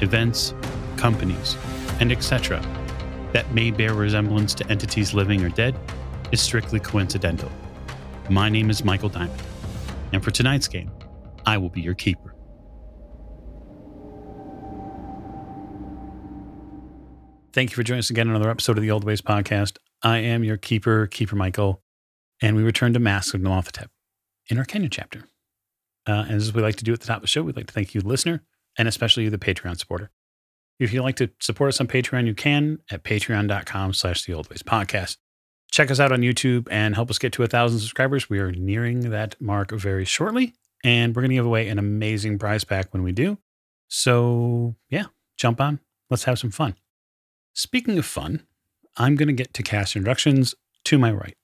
events, companies, and etc., that may bear resemblance to entities living or dead, is strictly coincidental. My name is Michael Diamond, and for tonight's game, I will be your keeper. Thank you for joining us again on another episode of the Old Ways Podcast. I am your keeper, Keeper Michael, and we return to Mask of Nyarlathotep in our Kenya chapter. Uh, as we like to do at the top of the show, we'd like to thank you, listener, and especially you, the Patreon supporter. If you'd like to support us on Patreon, you can at patreon.com slash the old ways podcast. Check us out on YouTube and help us get to a thousand subscribers. We are nearing that mark very shortly, and we're going to give away an amazing prize pack when we do. So, yeah, jump on. Let's have some fun. Speaking of fun, I'm going to get to cast introductions to my right.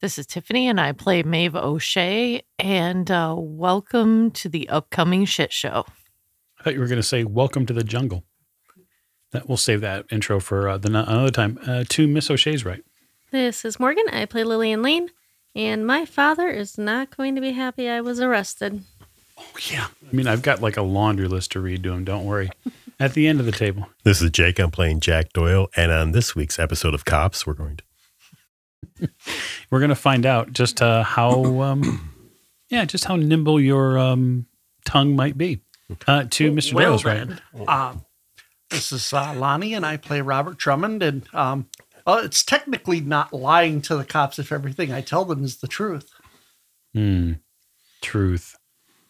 This is Tiffany, and I play Maeve O'Shea. And uh, welcome to the upcoming shit show. I thought you were going to say, Welcome to the jungle. That We'll save that intro for uh, the, another time. Uh, to Miss O'Shea's right. This is Morgan. I play Lillian Lane, and my father is not going to be happy I was arrested. Oh, yeah. I mean, I've got like a laundry list to read to him. Don't worry. At the end of the table. This is Jake. I'm playing Jack Doyle. And on this week's episode of Cops, we're going to. we're going to find out just uh, how, um, yeah, just how nimble your um, tongue might be. Uh, to Mr. Well, Doyle's right. then, uh, this is uh, Lonnie, and I play Robert Drummond. And um, well, it's technically not lying to the cops if everything I tell them is the truth. Hmm. Truth.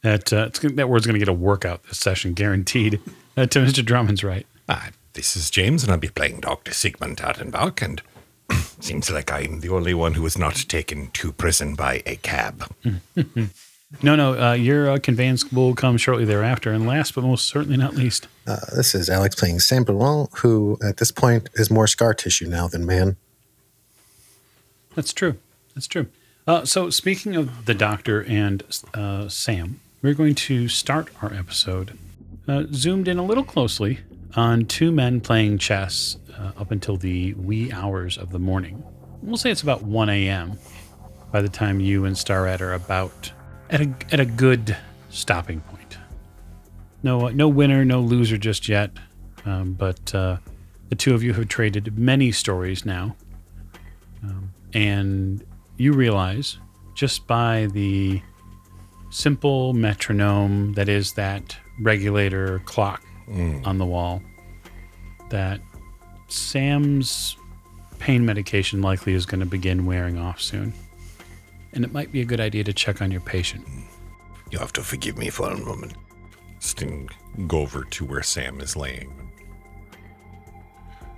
That uh, it's, that word's going to get a workout this session, guaranteed. Uh, to Mr. Drummond's right. Hi, this is James, and I'll be playing Dr. Sigmund Tattenbach, and seems like I'm the only one who was not taken to prison by a cab. No, no, uh, your uh, conveyance will come shortly thereafter. And last but most certainly not least, Uh, this is Alex playing Sam Benoit, who at this point is more scar tissue now than man. That's true. That's true. Uh, so, speaking of the doctor and uh, Sam, we're going to start our episode uh, zoomed in a little closely on two men playing chess uh, up until the wee hours of the morning. We'll say it's about 1 a.m. by the time you and Starrett are about at a, at a good stopping point. No, no winner, no loser just yet. Um, but uh, the two of you have traded many stories now and you realize just by the simple metronome that is that regulator clock on the wall that Sam's pain medication likely is going to begin wearing off soon. And it might be a good idea to check on your patient. You have to forgive me for a moment. Sting go over to where Sam is laying.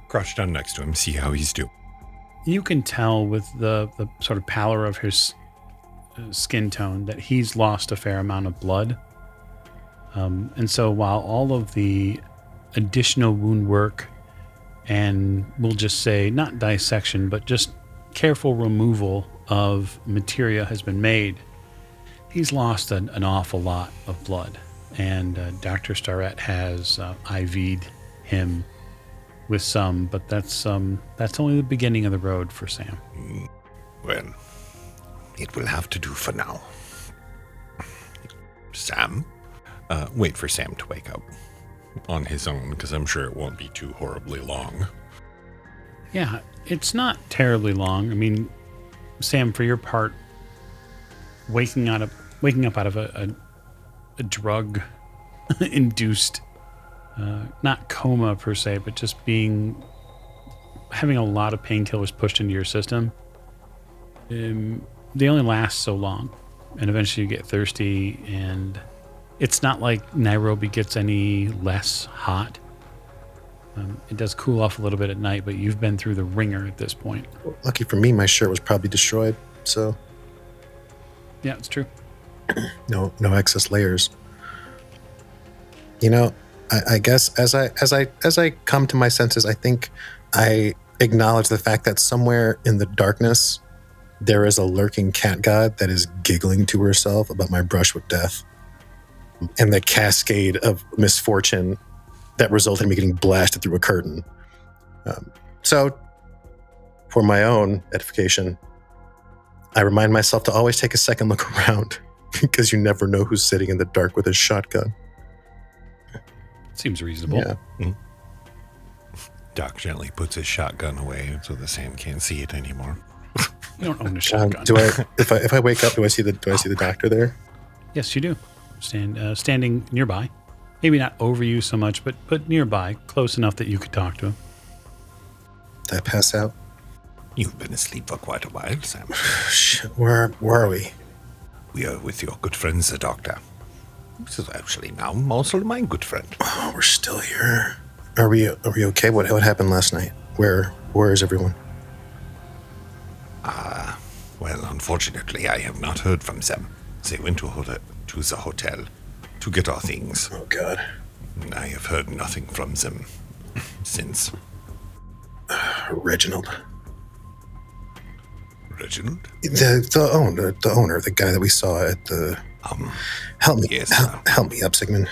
Crouch down next to him, see how he's doing. You can tell with the, the sort of pallor of his uh, skin tone that he's lost a fair amount of blood. Um, and so while all of the additional wound work and we'll just say not dissection, but just careful removal of materia has been made, he's lost an, an awful lot of blood. And uh, Dr. Starrett has uh, IV'd him with some, but that's um, that's only the beginning of the road for Sam. Well, it will have to do for now. Sam? Uh, wait for Sam to wake up on his own, because I'm sure it won't be too horribly long. Yeah, it's not terribly long. I mean, Sam, for your part, waking out of waking up out of a a, a drug induced, uh, not coma per se, but just being having a lot of painkillers pushed into your system. Um, they only last so long, and eventually you get thirsty, and it's not like Nairobi gets any less hot. Um, it does cool off a little bit at night, but you've been through the wringer at this point. Lucky for me, my shirt was probably destroyed, so Yeah, it's true. no no excess layers. You know, I, I guess as I as I as I come to my senses, I think I acknowledge the fact that somewhere in the darkness there is a lurking cat god that is giggling to herself about my brush with death and the cascade of misfortune that resulted in me getting blasted through a curtain. Um, so, for my own edification, I remind myself to always take a second look around because you never know who's sitting in the dark with a shotgun. Seems reasonable. Yeah. Doc gently puts his shotgun away so the Sam can't see it anymore. You don't own a Um, shotgun. do I if I if I wake up, do I see the do I see the doctor there? Yes, you do. Stand uh, standing nearby. Maybe not over you so much, but but nearby, close enough that you could talk to him. Did I pass out? You've been asleep for quite a while, Sam. Where where are we? We are with your good friends, the doctor. This is actually now also my good friend. Oh, we're still here. Are we are we okay? What what happened last night? Where where is everyone? Ah, well, unfortunately, I have not heard from them. They went to, hotel, to the hotel to get our things. Oh God, I have heard nothing from them since. Reginald, Reginald? the the owner, the owner, the guy that we saw at the. Um, Help me, Yes, help, uh, help me up, Sigmund.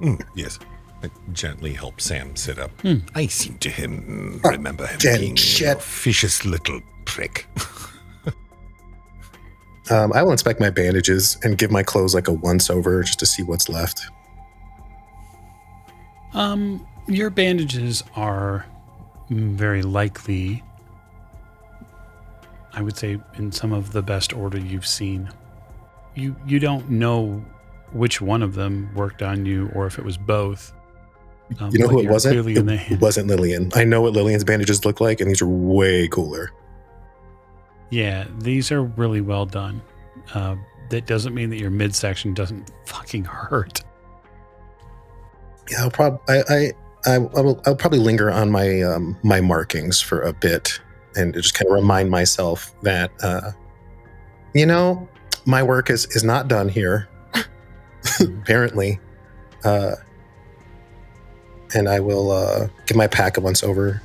mm, yes. I gently help Sam sit up. I seem to him remember him Jenny, being shit. a vicious little prick. Um, I will inspect my bandages and give my clothes like a once over just to see what's left. Um, your bandages are very likely, I would say, in some of the best order you've seen. You you don't know which one of them worked on you, or if it was both. Um, You know who it wasn't? Clearly in the It, it wasn't Lillian. I know what Lillian's bandages look like, and these are way cooler. Yeah, these are really well done. Uh, that doesn't mean that your midsection doesn't fucking hurt. Yeah, I'll probably I, I I will I'll probably linger on my um, my markings for a bit and just kind of remind myself that uh, you know my work is is not done here. apparently, uh, and I will uh, give my pack a once over.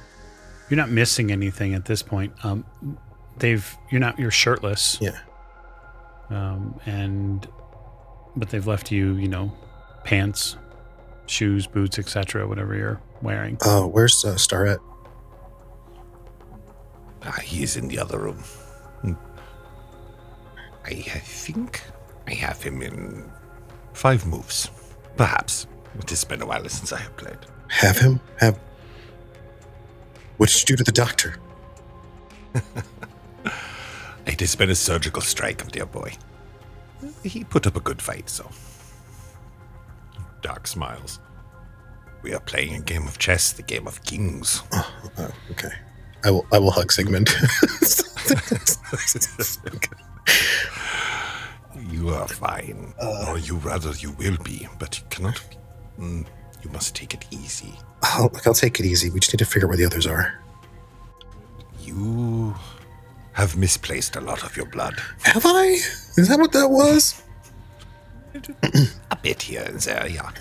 You're not missing anything at this point. Um, they've you're not you're shirtless. Yeah. Um, and but they've left you, you know, pants, shoes, boots, etc., whatever you're wearing. Oh, where's uh, Starrett? ah, he is in the other room. Hmm. I, I think I have him in five moves. Perhaps. It has been a while since I have played. Have him have. What did you do to the doctor? It has been a surgical strike, dear boy. He put up a good fight, so. Doc smiles. We are playing a game of chess, the game of kings. Oh, okay. I will. I will hug Sigmund. you are fine. or you rather you will be, but you cannot. Mm, you must take it easy. I'll, I'll take it easy. We just need to figure out where the others are. You have misplaced a lot of your blood. Have I? Is that what that was? A bit here and there, yeah.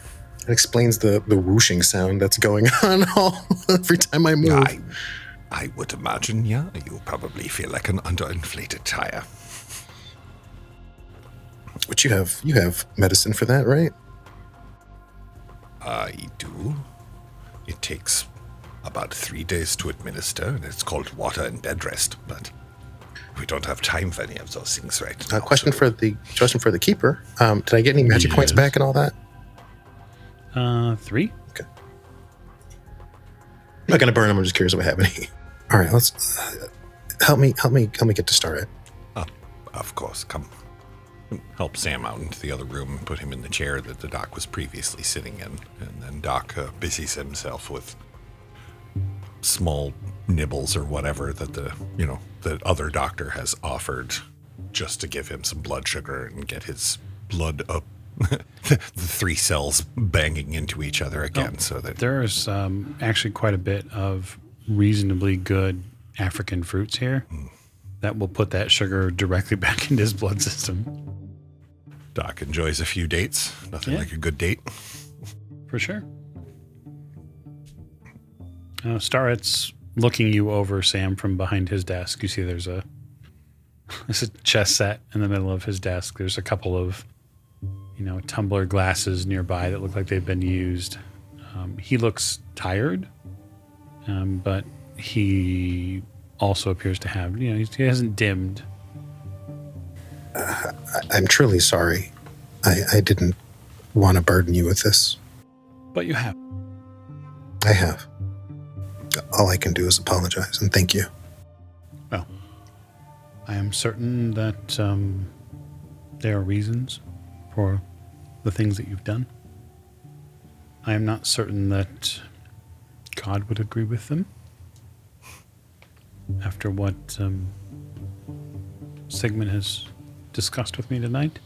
It explains the the whooshing sound that's going on all every time I move. I, I would imagine, yeah, you probably feel like an underinflated tire. But you have you have medicine for that, right? I do. It takes about three days to administer, and it's called water and bed rest, but we don't have time for any of those things right A now. question so- for the question for the keeper. Um, did I get any magic points back and all that? Uh, three. I'm not gonna burn them. I'm just curious if I have any. All right, let's uh, help me help me help me get to Starrett. Uh, of course, come. Help Sam out into the other room and put him in the chair that the doc was previously sitting in. And then Doc uh, busies himself with small nibbles or whatever that the, you know, the other doctor has offered just to give him some blood sugar and get his blood up. the three cells banging into each other again so that There's um, actually quite a bit of reasonably good African fruits here that will put that sugar directly back into his blood system. Doc enjoys a few dates. Nothing Yeah. like a good date. For sure. Uh, Starrett's looking you over, Sam, from behind his desk. You see there's a there's a chess set in the middle of his desk. There's a couple of you know tumbler glasses nearby that look like they've been used. Um, he looks tired, um, but he also appears to have you know he hasn't dimmed. I, I'm truly sorry. I, I didn't want to burden you with this. But you have. I have. All I can do is apologize and thank you. Well, I am certain that um, there are reasons for the things that you've done. I am not certain that God would agree with them after what um, Sigmund has discussed with me tonight.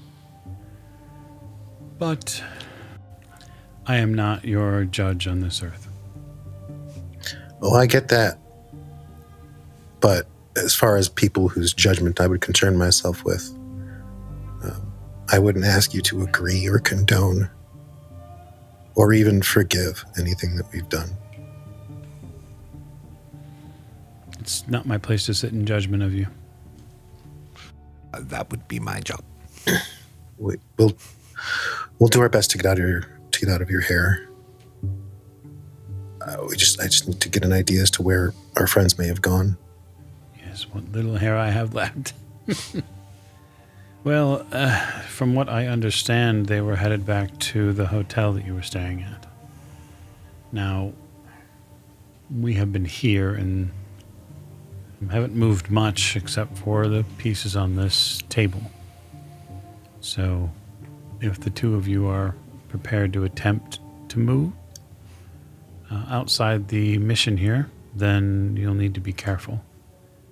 But I am not your judge on this earth. Oh, I get that. But as far as people whose judgment I would concern myself with, um, I wouldn't ask you to agree or condone or even forgive anything that we've done. It's not my place to sit in judgment of you. Uh, that would be my job. We, we'll we'll do our best to get out of your to get out of your hair. Uh, we just I just need to get an idea as to where our friends may have gone. Yes, what little hair I have left. well, uh, from what I understand, they were headed back to the hotel that you were staying at. Now, we have been here and haven't moved much except for the pieces on this table. So, if the two of you are prepared to attempt to move uh, outside the mission here, then you'll need to be careful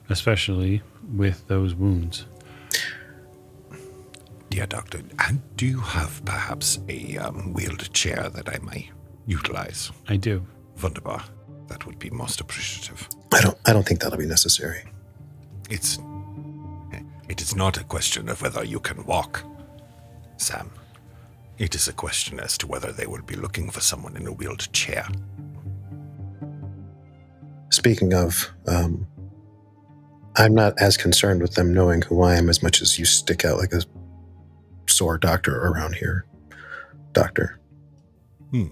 especially with those wounds. Dear doctor, and do you have perhaps a um, wheeled chair that I may utilize? I do. Wunderbar. That would be most appreciative. I don't I don't think that'll be necessary. It's. It is not a question of whether you can walk, Sam. It is a question as to whether they will be looking for someone in a wheeled chair. Speaking of, um, I'm not as concerned with them knowing who I am as much as you stick out like a sore doctor around here. Doctor, Hmm.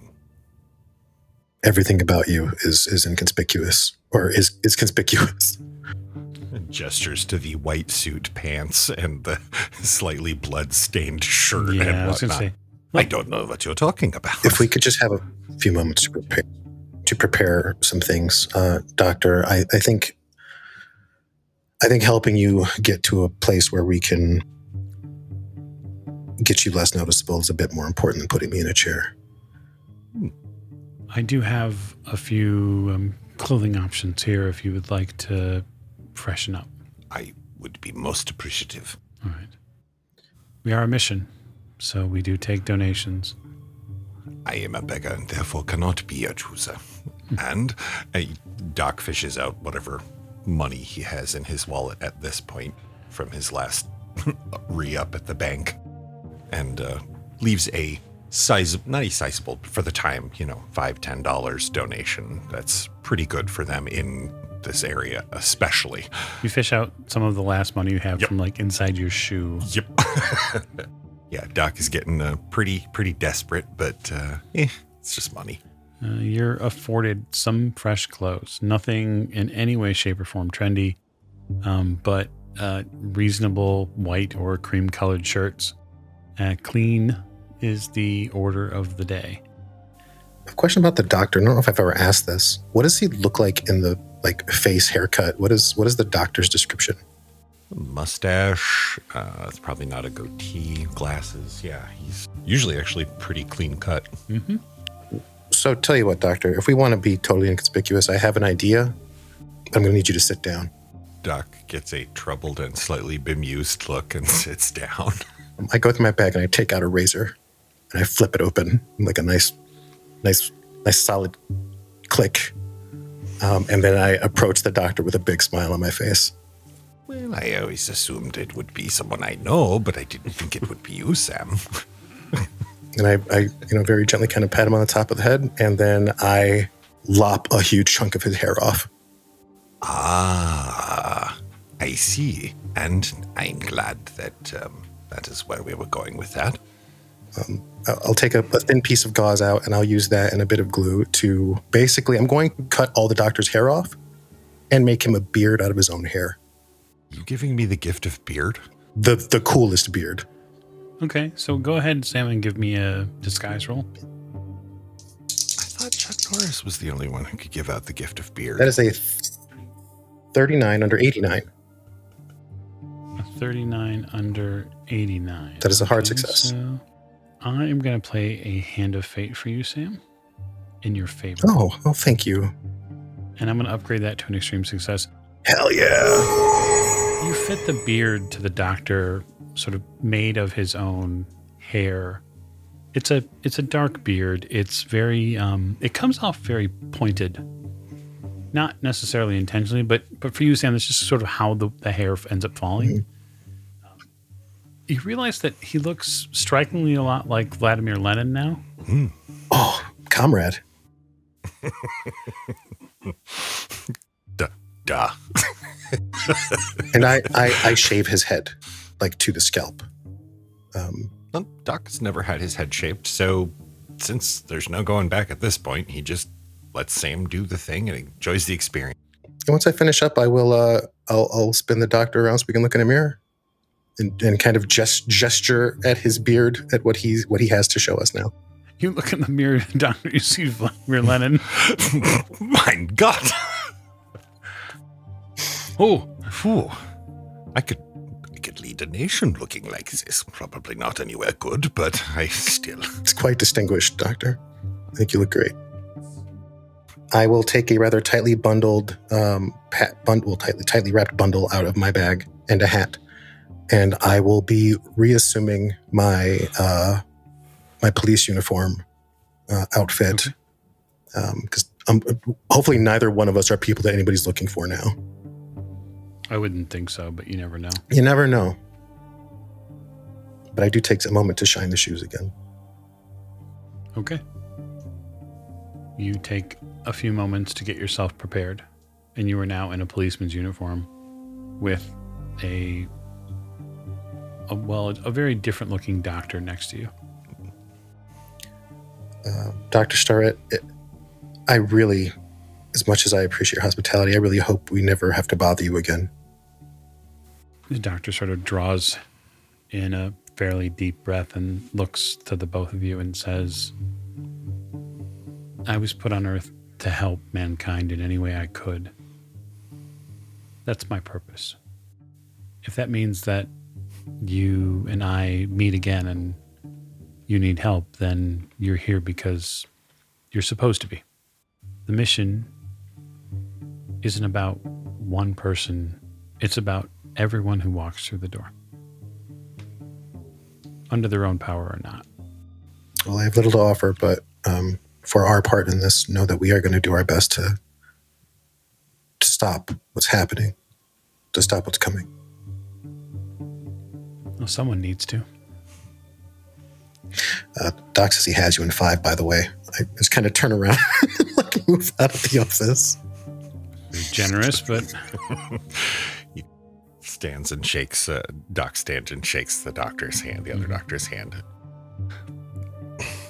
everything about you is is inconspicuous or is is conspicuous. Gestures to the white suit pants and the slightly blood-stained shirt yeah, and I was going to whatnot. say. I don't know what you're talking about. If we could just have a few moments to prepare to prepare some things, uh, Doctor, I, I think I think helping you get to a place where we can get you less noticeable is a bit more important than putting me in a chair. I do have a few um, clothing options here if you would like to freshen up. I would be most appreciative. All right. We are a mission, so we do take donations. I am a beggar and therefore cannot be a chooser. and uh, Doc fishes out whatever money he has in his wallet at this point from his last re up at the bank and uh, leaves a size, not a sizable, but for the time, you know, five, ten dollars donation. That's pretty good for them in this area, especially. You fish out some of the last money you have Yep. from like inside your shoe. Yep. yeah, Doc is getting uh, pretty, pretty desperate, but uh, eh, it's just money. Uh, you're afforded some fresh clothes. Nothing in any way, shape, or form trendy, um, but uh, reasonable white or cream colored shirts. Uh, clean is the order of the day. A question about the doctor. I don't know if I've ever asked this. What does he look like in the like face haircut? What is what is the doctor's description? Mustache. Uh, it's probably not a goatee. Glasses. Yeah, he's usually actually pretty clean cut. Mm-hmm. So tell you what, doctor, if we want to be totally inconspicuous, I have an idea. I'm going to need you to sit down. Doc gets a troubled and slightly bemused look and sits down. I go through my bag and I take out a razor and I flip it open like a nice, nice, nice solid click. Um, and then I approach the doctor with a big smile on my face. Well, I always assumed it would be someone I know, but I didn't think it would be you, Sam. And I, I, you know, very gently kind of pat him on the top of the head, and then I lop a huge chunk of his hair off. Ah, I see. And I'm glad that um, that is where we were going with that. I'll I'll take a, a thin piece of gauze out, and I'll use that and a bit of glue to basically. I'm going to cut all the doctor's hair off, and make him a beard out of his own hair. You giving me the gift of beard? The the coolest beard. Okay, so go ahead, Sam, and give me a disguise roll. I thought Chuck Norris was the only one who could give out the gift of beard. That is a 39 under 89. A 39 under 89. That is a hard Okay, success. So I am going to play a hand of fate for you, Sam, in your favor. Oh, oh, thank you. And I'm going to upgrade that to an extreme success. Hell yeah. You fit the beard to the doctor, sort of made of his own hair. It's a it's a dark beard. It's very um, it comes off very pointed, not necessarily intentionally, but but for you, Sam, that's just sort of how the, the hair ends up falling. Um, you realize that he looks strikingly a lot like Vladimir Lenin now. Oh, comrade. Duh. Duh. And I, I, I shave his head, like to the scalp. Um, Well, Doc has never had his head shaved, so since there's no going back at this point, he just lets Sam do the thing and enjoys the experience. and once I finish up, I will, uh, I'll, I'll spin the doctor around so we can look in a mirror and, and kind of just gesture at his beard at what he's, what he has to show us now. You look in the mirror, doctor. You see Vladimir Lenin. mein Gott! Oh, Phew. I could I could lead a nation looking like this. Probably not anywhere good, but I still It's quite distinguished, Doctor. I think you look great. I will take a rather tightly bundled, um, pat, bundle, tightly, tightly wrapped bundle out of my bag and a hat, and I will be reassuming my uh, my police uniform uh, outfit because um, hopefully neither one of us are people that anybody's looking for now. I wouldn't think so, but you never know. You never know. But I do take a moment to shine the shoes again. Okay. You take a few moments to get yourself prepared, and you are now in a policeman's uniform with a, a well, a very different looking doctor next to you. uh, Dr. Starrett, it, I really, as much as I appreciate your hospitality, I really hope we never have to bother you again. The doctor sort of draws in a fairly deep breath and looks to the both of you and says, I was put on earth to help mankind in any way I could. That's my purpose. If that means that you and I meet again and you need help, then you're here because you're supposed to be. The mission isn't about one person, it's about everyone who walks through the door, under their own power or not. Well, I have little to offer, but um, for our part in this, know that we are going to do our best to to stop what's happening, to stop what's coming. Well, someone needs to. Uh, Doc says he has you in five, by the way. I just kind of turn around and like move out of the office. Generous, but he stands and shakes. Uh, Doc stands and shakes the doctor's hand, the other doctor's hand.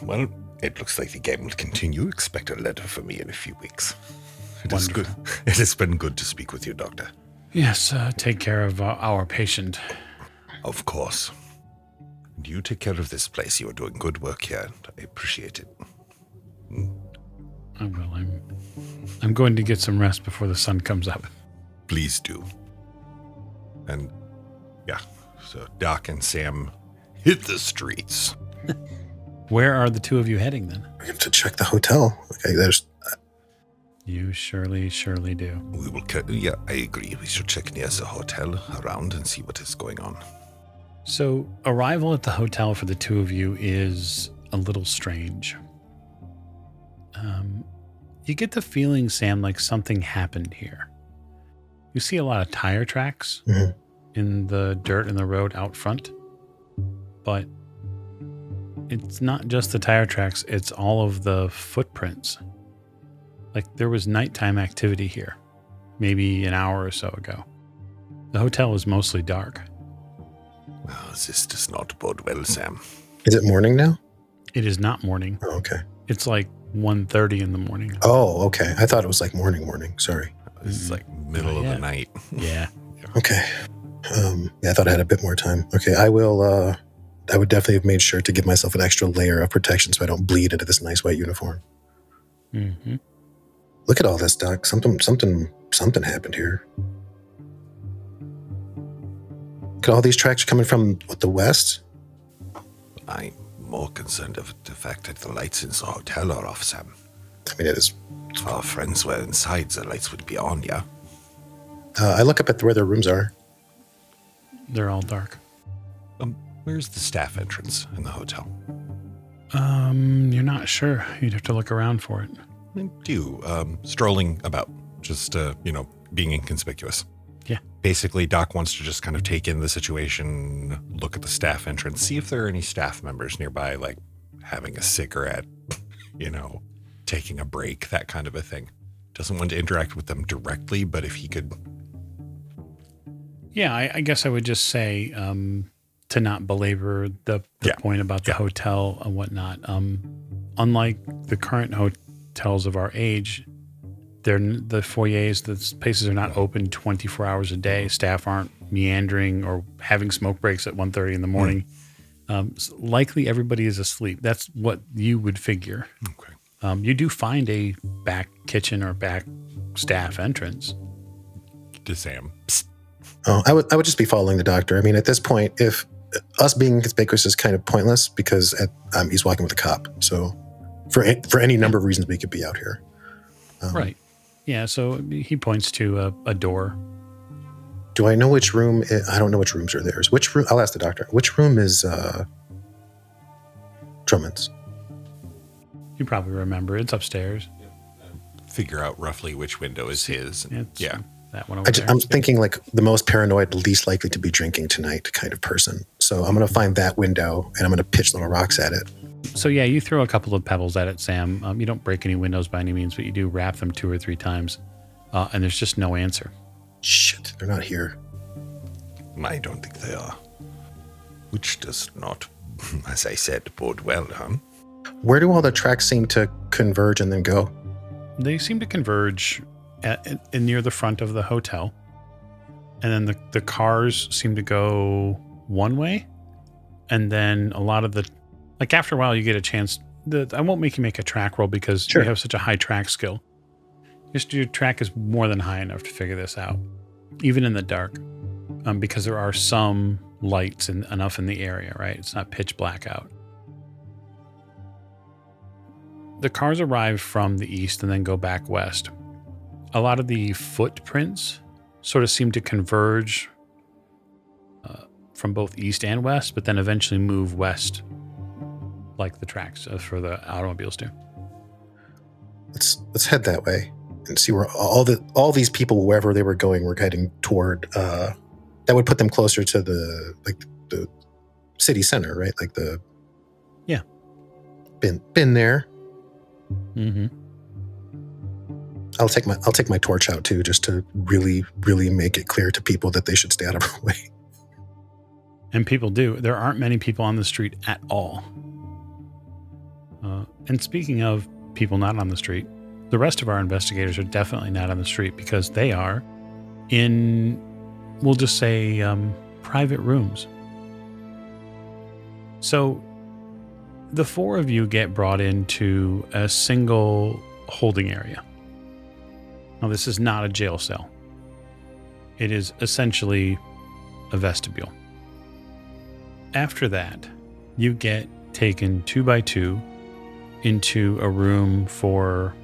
Well, it looks like the game will continue. Expect a letter from me in a few weeks. It is good. It has been good to speak with you, Doctor. yes, uh, take care of uh, our patient. Of course. And you take care of this place. You are doing good work here. and I appreciate it. I will. I'm. I'm going to get some rest before the sun comes up. Please do. And yeah, so Doc and Sam hit the streets. Where are the two of you heading then? We have to check the hotel. Okay, there's You surely, surely do. We will. Ca- yeah, I agree. We should check near the hotel around and see what is going on. So, arrival at the hotel for the two of you is a little strange. Um, you get the feeling, Sam, like something happened here. You see a lot of tire tracks Mhm. in the dirt in the road out front, but it's not just the tire tracks, it's all of the footprints. Like there was nighttime activity here, maybe an hour or so ago. The hotel is mostly dark. Well, this does not bode well, Sam. Is it morning now? It is not morning. Oh, okay. It's like 1.30 in the morning. Oh, okay. I thought it was like morning, morning. Sorry. It's like middle Not of the night. Yeah. Okay. Um, yeah, I thought I had a bit more time. Okay, I will. Uh, I would definitely have made sure to give myself an extra layer of protection so I don't bleed into this nice white uniform. hmm Look at all this, Doc. Something, something, something happened here. Look at all these tracks coming from what, the west. I'm more concerned of the fact that the lights in the hotel are off, Sam. I mean, it is. If our friends were inside, the lights would be on, yeah? Uh, I look up at where their rooms are. They're all dark. Um, where's the staff entrance in the hotel? Um, you're not sure. You'd have to look around for it. I do. Um, strolling about, just, uh, you know, being inconspicuous. Yeah. Basically, Doc wants to just kind of take in the situation, look at the staff entrance, see if there are any staff members nearby, like having a cigarette, you know, taking a break, that kind of a thing. Doesn't want to interact with them directly, but if he could, Yeah, I, I guess I would just say um, to not belabor the, the Yeah. point about the Yeah. hotel and whatnot. Um, unlike the current hotels of our age, they're n- the foyers, the spaces are not open 24 hours a day. Staff aren't meandering or having smoke breaks at 1.30 in the morning. Um, s- likely everybody is asleep. That's what you would figure. okay. Um, you do find a back kitchen or back staff entrance. To Sam, Psst. Oh, I would. I would just be following the doctor. I mean, at this point, if us being conspicuous is kind of pointless because at, um, he's walking with a cop. So, for a- for any number of reasons, we could be out here. Um, Right. Yeah. So he points to a, a door. Do I know which room? I I don't know which rooms are theirs. Which room? I'll ask the doctor. Which room is uh, Drummond's? You probably remember it's upstairs. figure out roughly which window is his. and- It's yeah. that one over I ju- there. I'm thinking like the most paranoid, least likely to be drinking tonight kind of person. So I'm going to find that window and I'm going to pitch little rocks at it. So yeah, you throw a couple of pebbles at it, Sam. Um, you don't break any windows by any means, but you do rap them two or three times, uh, and there's just no answer. Shit, they're not here. I don't think they are. Which does not, as I said, bode well, huh? Where do all the tracks seem to converge and then go? They seem to converge at, at, near the front of the hotel, and then the the cars seem to go one way, and then a lot of the like after a while you get a chance. The, I won't make you make a track roll because Sure. you have such a high track skill. Just your track is more than high enough to figure this out, even in the dark, um, because there are some lights and enough in the area. Right, it's not pitch black out. The cars arrive from the east and then go back west. A lot of the footprints sort of seem to converge uh, from both east and west, but then eventually move west, like the tracks uh, for the automobiles do. Let's let's head that way and see where all the all these people, wherever they were going, were heading toward. Uh, that would put them closer to the like the city center, right? Like the Yeah. Been been there. Mm-hmm. I'll take my I'll take my torch out too, just to really really make it clear to people that they should stay out of our way. And people do. There aren't many people on the street at all. Uh, and speaking of people not on the street, the rest of our investigators are definitely not on the street because they are in, we'll just say, um, private rooms. So the four of you get brought into a single holding area. Now, this is not a jail cell, it is essentially a vestibule. After that, you get taken two by two into a room for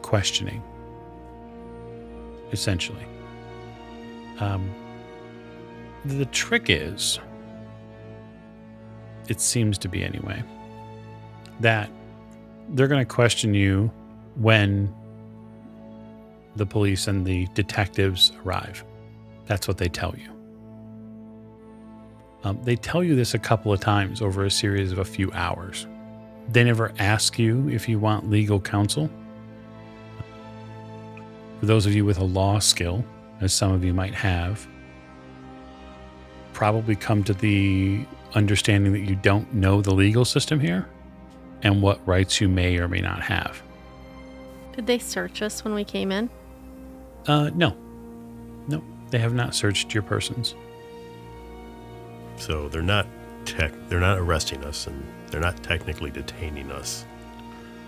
questioning, essentially. Um, the trick is, it seems to be anyway, that they're going to question you when the police and the detectives arrive. That's what they tell you. Um, they tell you this a couple of times over a series of a few hours. They never ask you if you want legal counsel. For those of you with a law skill, as some of you might have, probably come to the understanding that you don't know the legal system here and what rights you may or may not have. Did they search us when we came in? Uh, no. No, they have not searched your persons. So they're not tech. They're not arresting us, and they're not technically detaining us.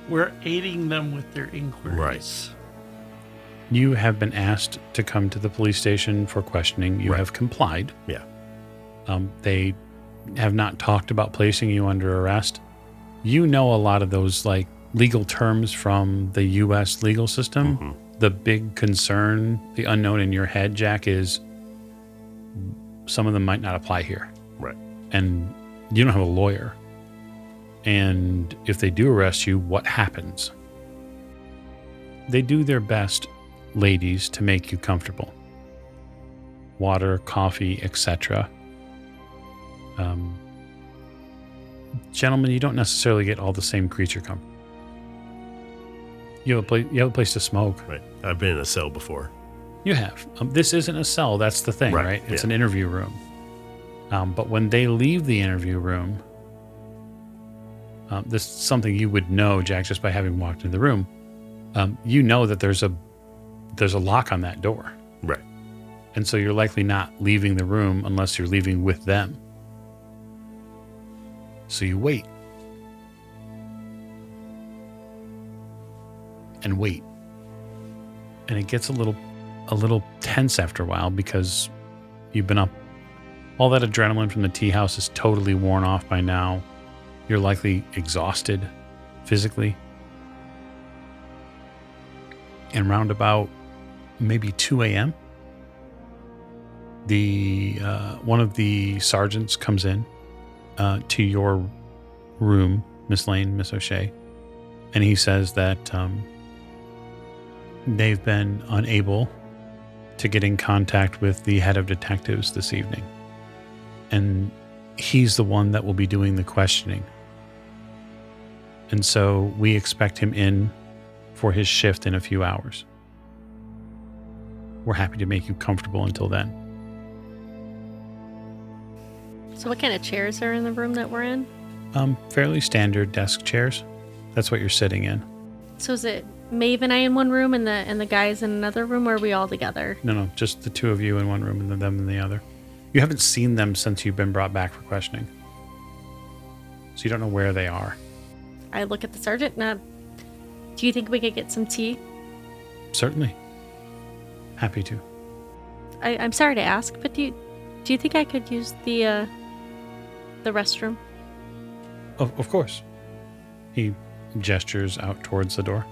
We're aiding them with their inquiries. Right. You have been asked to come to the police station for questioning. You Right. have complied. Yeah. Um, they have not talked about placing you under arrest. You know a lot of those like legal terms from the U.S. legal system. Mhm. The big concern, the unknown in your head, Jack, is some of them might not apply here. Right. And you don't have a lawyer. And if they do arrest you, what happens? They do their best, ladies, to make you comfortable. Water, coffee, etc. Um, gentlemen, you don't necessarily get all the same creature comfort. You have a place. You have a place to smoke. Right. I've been in a cell before. You have. Um, this isn't a cell. That's the thing, right? Right, It's yeah. an interview room. Um, but when they leave the interview room, um, this is something you would know, Jack, just by having walked in the room. Um, you know that there's a there's a lock on that door, Right. and so you're likely not leaving the room unless you're leaving with them. So you wait and wait, and it gets a little a little tense after a while because you've been up. All that adrenaline from the tea house is totally worn off by now. You're likely exhausted physically. And round about maybe 2 a.m., the uh, one of the sergeants comes in uh, to your room, Miss Lane, Miss O'Shea, and he says that um, they've been unable to get in contact with the head of detectives this evening. And he's the one that will be doing the questioning. And so we expect him in for his shift in a few hours. We're happy to make you comfortable until then. So, what kind of chairs are in the room that we're in? Um, fairly standard desk chairs. That's what you're sitting in. So, is it Maeve and I in one room and the and the guys in another room, or are we all together? No, no, just the two of you in one room and then them in the other. You haven't seen them since you've been brought back for questioning. So you don't know where they are. I look at the sergeant. Now, do you think we could get some tea? Certainly. Happy to. I, I'm sorry to ask, but do you do you think I could use the uh, the restroom? Of, of course. He gestures out towards the door.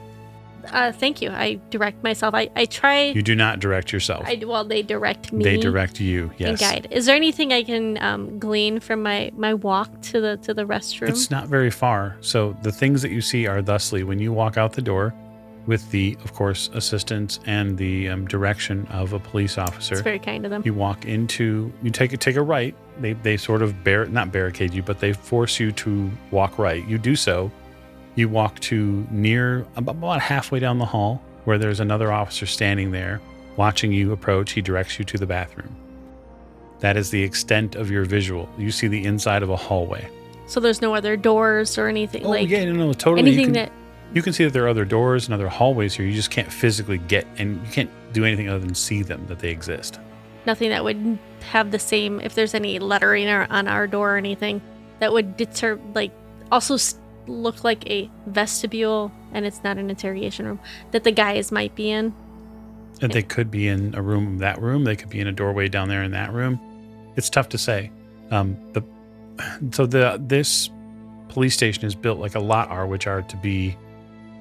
Uh, thank you. I direct myself. I, I try. You do not direct yourself. I well, they direct me. they direct you. Yes. guide. Is there anything I can um, glean from my my walk to the to the restroom? It's not very far. So the things that you see are thusly when you walk out the door with the, of course, assistance and the um, direction of a police officer. It's very kind of them. you walk into you take a take a right they they sort of bar not barricade you but they force you to walk right you do so you walk to near about, halfway down the hall where there's another officer standing there watching you approach he directs you to the bathroom. That is the extent of your visual. You see the inside of a hallway. So there's no other doors or anything oh like yeah no no totally you anything can, that you can see that there are other doors and other hallways here. You just can't physically get and you can't do anything other than see them that they exist. Nothing that would have the same if there's any lettering or, on our door or anything that would deter like also look like a vestibule and it's not an interrogation room that the guys might be in. And they could be in a room, that room. They could be in a doorway down there in that room. It's tough to say. Um, the so the this police station is built like a lot are, which are to be,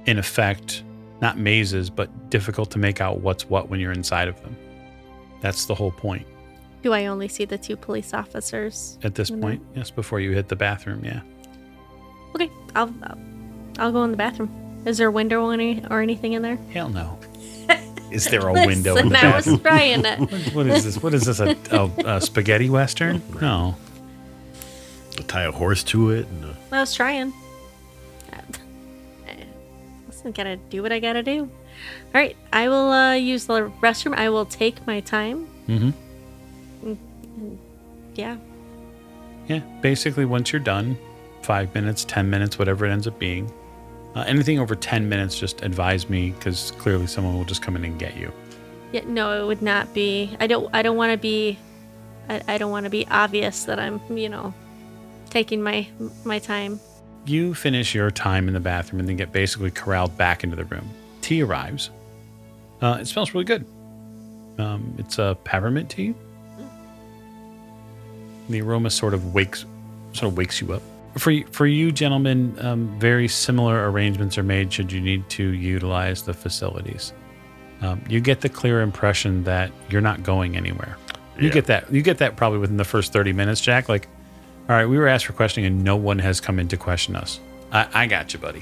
in effect, not mazes, but difficult to make out what's what when you're inside of them. That's the whole point Do I only see the two police officers? at this point. Yes, before you hit the bathroom. Yeah. Okay, I'll I'll, I'll go in the bathroom. Is there a window or, any, or anything in there? Hell no. Is there a window in Listen, the I was bathroom? trying it. What is this? What is this? A, a, a spaghetti western? No. tie a horse to it. And, uh, I was trying. Listen, gotta do what I gotta do. All right, I will uh, use the restroom. I will take my time. Mm-hmm. Yeah. Yeah, basically, once you're done, five minutes, 10 minutes, whatever it ends up being, uh, anything over 10 minutes, just advise me because clearly someone will just come in and get you. Yeah. No, it would not be. I don't. I don't want to be. I, I don't want to be obvious that I'm. You know, taking my my time. You finish your time in the bathroom and then get basically corralled back into the room. Tea arrives. Uh, it smells really good. Um, it's a peppermint tea. The aroma sort of wakes, sort of wakes you up. For for you gentlemen, um, very similar arrangements are made should you need to utilize the facilities. Um, you get the clear impression that you're not going anywhere. You Yeah. get that. You get that probably within the first thirty minutes, Jack. Like, all right, we were asked for questioning, and no one has come in to question us. I, I got you, buddy.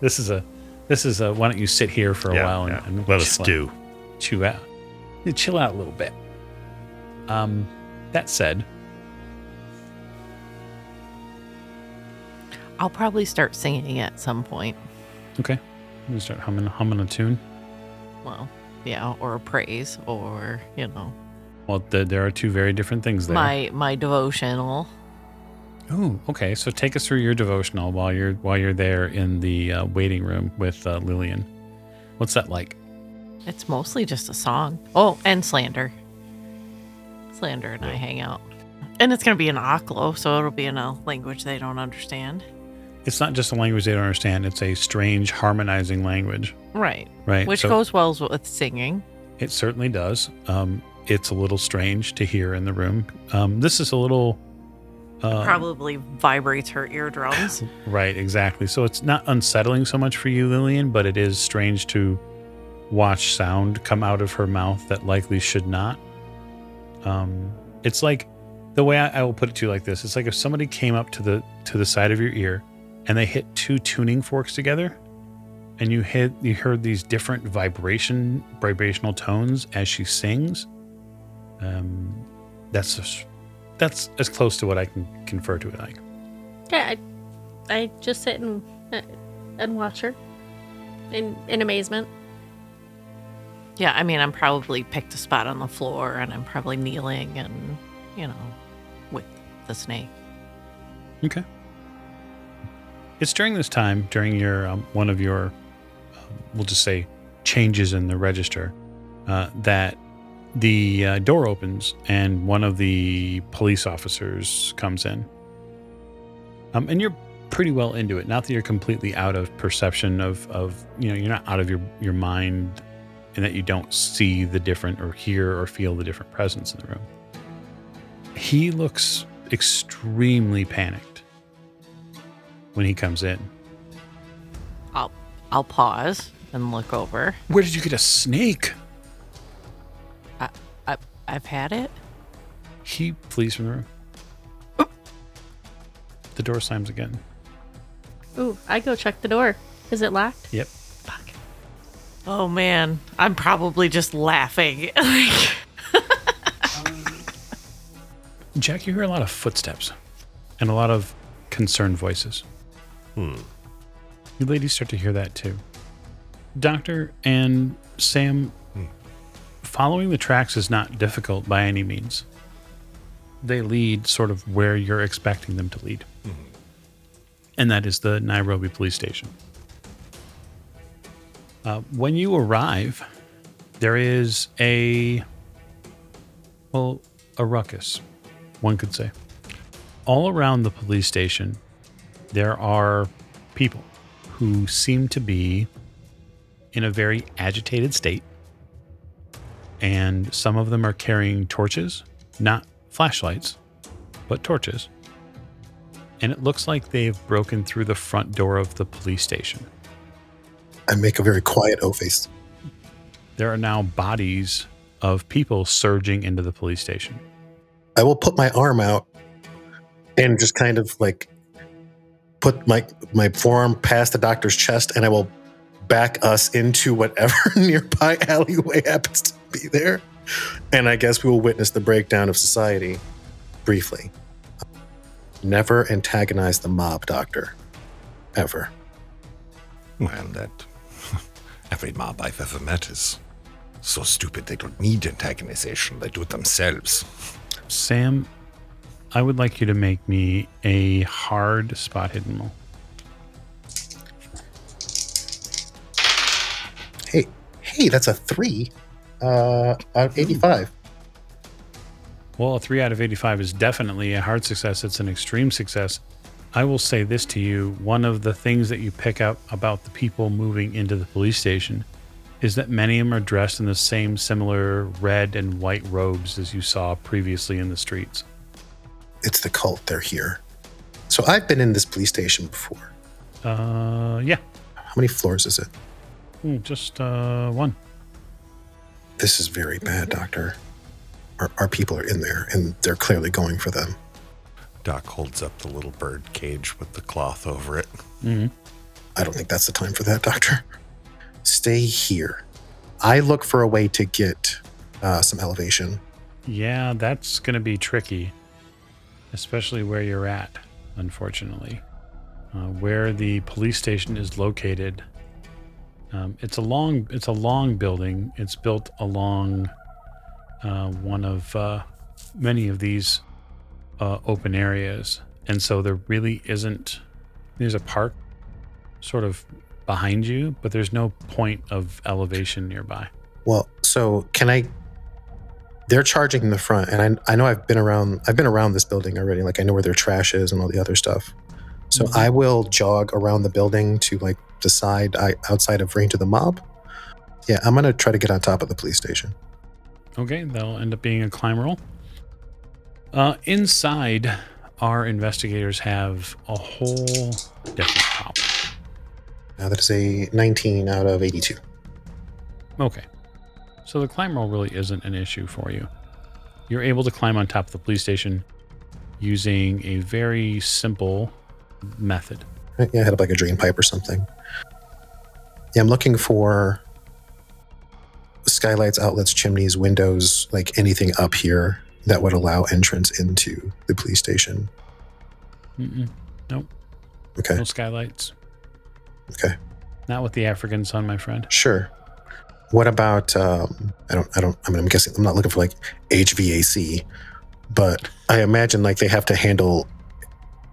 This is a, this is a. Why don't you sit here for a yeah, while and, yeah. and let us out- chew out, You chill out a little bit. Um, that said, I'll probably start singing at some point. okay, you start humming, humming a tune. Well, yeah, or a praise, or you know, Well, th- there are two very different things there. my my devotional. Oh, okay. So take us through your devotional while you're while you're there in the uh, waiting room with uh, Lillian. What's that like? It's mostly just a song. Oh, and slander. Slander and I hang out, and it's gonna be in Aklo, so it'll be in a language they don't understand. It's not just a language they don't understand. It's a strange harmonizing language, Right. right? Which So goes well with singing. It certainly does. Um, it's a little strange to hear in the room. Um, this is a little. Uh, Probably vibrates her eardrums. Right, exactly. So it's not unsettling so much for you, Lillian, but it is strange to watch sound come out of her mouth that likely should not. Um, it's like the way I, I will put it to you like this: it's like if somebody came up to the to the side of your ear and they hit two tuning forks together, and you hit you heard these different vibration vibrational tones as she sings. Um, that's just, that's as close to what I can confer to it like. Yeah. I, I just sit and uh, and watch her in in amazement. yeah, I mean, I'm probably picked a spot on the floor, and I'm probably kneeling, and you know, with the snake. Okay. It's during this time, during your um, one of your, uh, we'll just say, changes in the register, uh, that the uh, door opens and one of the police officers comes in. Um, and you're pretty well into it. Not that you're completely out of perception of, of you know, you're not out of your your mind, and that you don't see the different or hear or feel the different presence in the room. He looks extremely panicked when he comes in. I'll I'll pause and look over. Where did you get a snake? I, I I've had it. He flees from the room. The door slams again. Ooh, I go check the door. Is it locked? Yep. Fuck. Oh man, I'm probably just laughing. Jack, you hear a lot of footsteps and a lot of concerned voices. Hmm. You ladies start to hear that too. Doctor and Sam, following the tracks is not difficult by any means. They lead sort of where you're expecting them to lead, and that is the Nairobi police station. Uh, when you arrive, there is a, well, a ruckus, one could say. All around the police station, there are people who seem to be in a very agitated state. And some of them are carrying torches, not flashlights, but torches. And it looks like they've broken through the front door of the police station. I make a very quiet O face. There are now bodies of people surging into the police station. I will put my arm out and just kind of like put my my forearm past the doctor's chest, and I will back us into whatever nearby alleyway happens to be there. And I guess we will witness the breakdown of society briefly. never antagonize the mob, Doctor. Ever. Well, that every mob I've ever met is so stupid they don't need antagonization. They do it themselves. Sam, I would like you to make me a hard spot hidden roll. Hey, hey, that's a three. Uh, out of 85. Well, a three out of 85 is definitely a hard success. It's an extreme success. I will say this to you one of the things that you pick up about the people moving into the police station is that many of them are dressed in the same similar red and white robes as you saw previously in the streets. It's the cult. They're here. So I've been in this police station before. Uh, yeah, How many floors is it? Hmm, just uh, one. This is very bad, Doctor. Our, our people are in there, and they're clearly going for them. Doc holds up the little bird cage with the cloth over it. hmm I don't think that's the time for that, Doctor. Stay here. I look for a way to get uh, some elevation. Yeah, that's going to be tricky, especially where you're at, unfortunately. Uh, where the police station is located, um, it's a long it's a long building. It's built along uh, one of uh, many of these uh, open areas, and so there really isn't. There's a park, sort of behind you, but there's no point of elevation nearby. Well, so can I? They're charging in the front, and I, I know I've been around. I've been around this building already. Like I know where their trash is and all the other stuff. So Mhm. I will jog around the building to like the side I, outside of range of the mob. Yeah, I'm gonna try to get on top of the police station. Okay, that'll end up being a climb roll. Uh, inside, our investigators have a whole different problem. Now that is a 19 out of 82. Okay, so the climb roll really isn't an issue for you. You're able to climb on top of the police station using a very simple method. Yeah, I had up like a drain pipe or something. Yeah, I'm looking for skylights, outlets, chimneys, windows, like anything up here that would allow entrance into the police station. Mm-mm, Nope. Okay, no skylights. okay, Not with the African sun, my friend. sure. What about? Um, I don't. I don't. I mean, I'm guessing. I'm not looking for like HVAC, but I imagine like they have to handle.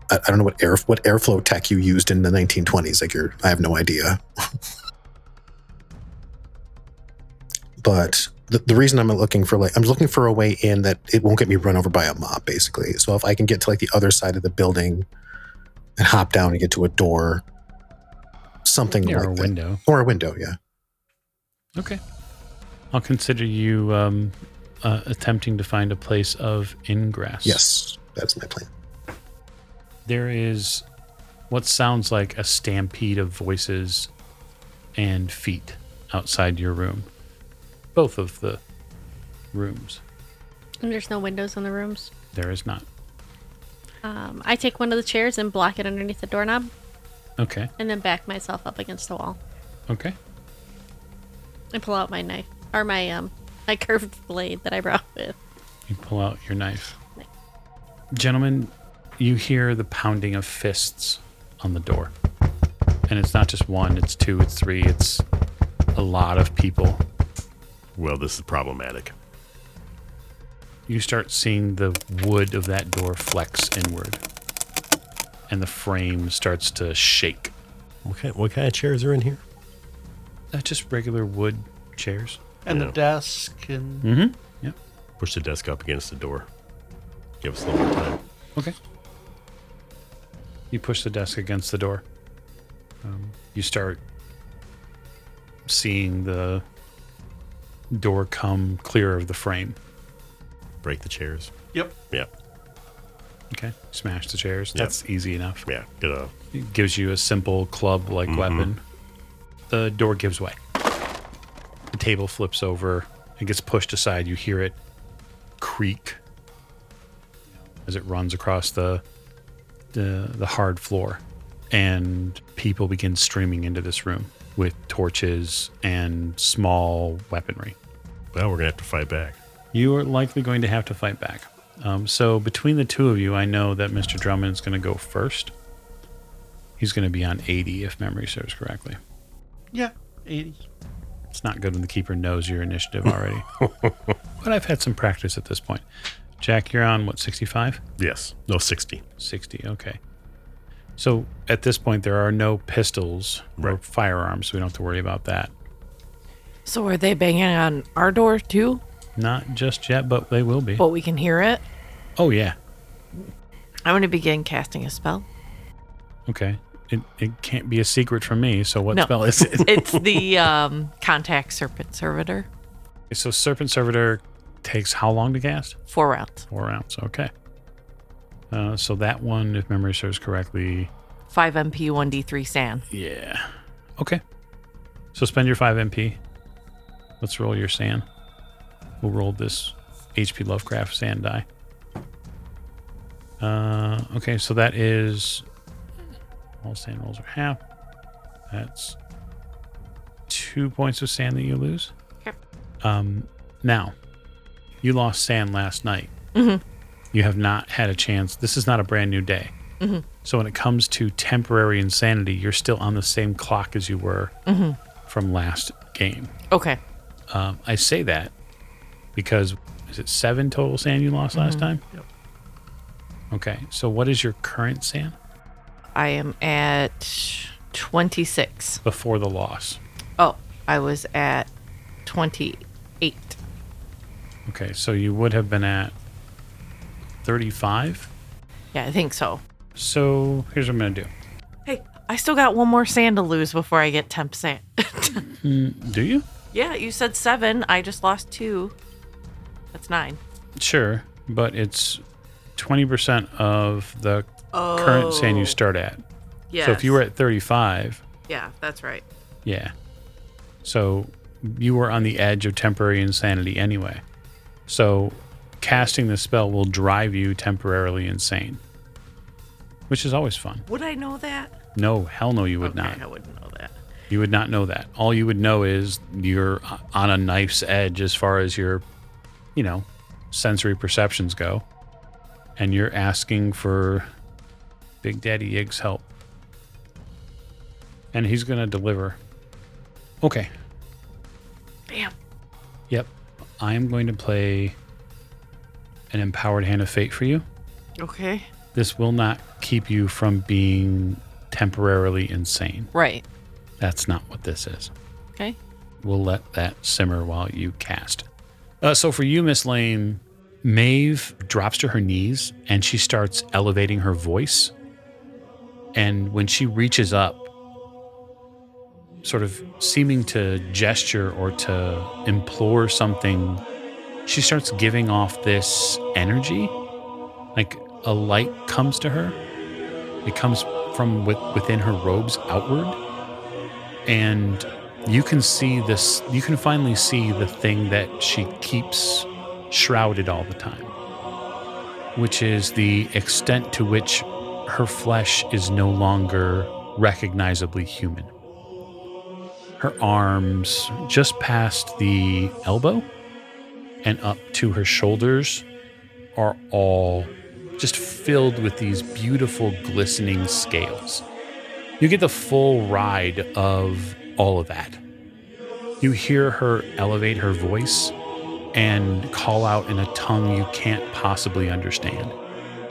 I, I don't know what air what airflow tech you used in the 1920s. Like you're. I have no idea. but the, the reason I'm looking for like I'm looking for a way in that it won't get me run over by a mob, basically. So if I can get to like the other side of the building and hop down and get to a door, something like a that. window. or a window, yeah. Okay. I'll consider you um, uh, attempting to find a place of ingress. Yes, that's my plan. there is what sounds like a stampede of voices and feet outside your room. Both of the rooms. And there's no windows in the rooms. There is not. Um, I take one of the chairs and block it underneath the doorknob, Okay. and then back myself up against the wall Okay. And pull out my knife or my um my curved blade that I brought with. You pull out your knife. Gentlemen, you hear the pounding of fists on the door. And it's not just one, it's two, it's three, it's a lot of people. Well, this is problematic. you start seeing the wood of that door flex inward and the frame starts to shake What kind, what kind of chairs are in here? Uh, just regular wood chairs And Yeah. the desk and mm-hmm yep Push the desk up against the door. Give us a little more time. okay you push the desk against the door um, you start seeing the door come clear of the frame Break the chairs. yep. Yeah, okay smash the chairs Yep. that's easy enough yeah. Get a It gives you a simple club like Mhm. weapon. The door gives way. The table flips over. It gets pushed aside. You hear it creak as it runs across the the, the hard floor. And people begin streaming into this room with torches and small weaponry. well. We're gonna have to fight back. You are likely going to have to fight back. Um, so between the two of you, I know that Mr. Drummond is going to go first. He's going to be on 80 if memory serves correctly. Yeah, 80. It's not good when the keeper knows your initiative already. but I've had some practice at this point. Jack, you're on what, 65? Yes. No, 60. 60, okay. So at this point, there are no pistols or Right. firearms, so we don't have to worry about that. So are they banging on our door too? Not just yet, but they will be. But we can hear it. Oh, yeah. I'm going to begin casting a spell. Okay. It, it can't be a secret from me, so what No. spell is it? It's the um, contact serpent servitor. so Serpent Servitor takes how long to cast? Four rounds. Four rounds. Okay. Uh, so that one, if memory serves correctly, Five MP, one D3 SAN. yeah. Okay. So spend your 5 MP. Let's roll your SAN. We'll roll this HP Lovecraft SAN die. Uh, okay, so that is all SAN rolls are half. That's two points of SAN that you lose. Okay. Um, now, you lost SAN last night. Mhm. You have not had a chance. This is not a brand new day. Mhm. So when it comes to temporary insanity, you're still on the same clock as you were Mhm. from last game. Okay. Um, I say that because is it seven total SAN you lost last time? Yep. Okay, so what is your current SAN I am at 26. before the loss? Oh, I was at 28. Okay, so you would have been at 35. Yeah, I think so. So here's what I'm going to do. Hey, I still got one more SAN to lose before I get temp SAN. Hmm, do you? yeah, you said seven. I just lost two. That's nine. Sure, but it's 20% of the current SAN you oh. start at. Yeah. So if you were at 35, Yeah, that's right. yeah. So you were on the edge of temporary insanity anyway. So casting the spell will drive you temporarily insane, which is always fun. Would I know that? No, hell no, you would Okay, not. I wouldn't know that. You would not know that. All you would know is you're on a knife's edge as far as your, you know, sensory perceptions go. And you're asking for Big Daddy Yig's help. And he's going to deliver. Okay. Bam. Yep. I am going to play an empowered hand of fate for you. Okay. This will not keep you from being temporarily insane. Right. That's not what this is. Okay. We'll let that simmer while you cast. Uh, so for you, Miss Lane, Maeve drops to her knees and she starts elevating her voice. And when she reaches up, sort of seeming to gesture or to implore something, she starts giving off this energy. Like a light comes to her. It comes from with, within her robes outward. And you can see this, you can finally see the thing that she keeps shrouded all the time, which is the extent to which her flesh is no longer recognizably human. Her arms, just past the elbow and up to her shoulders, are all just filled with these beautiful glistening scales. You get the full ride of all of that. You hear her elevate her voice and call out in a tongue you can't possibly understand.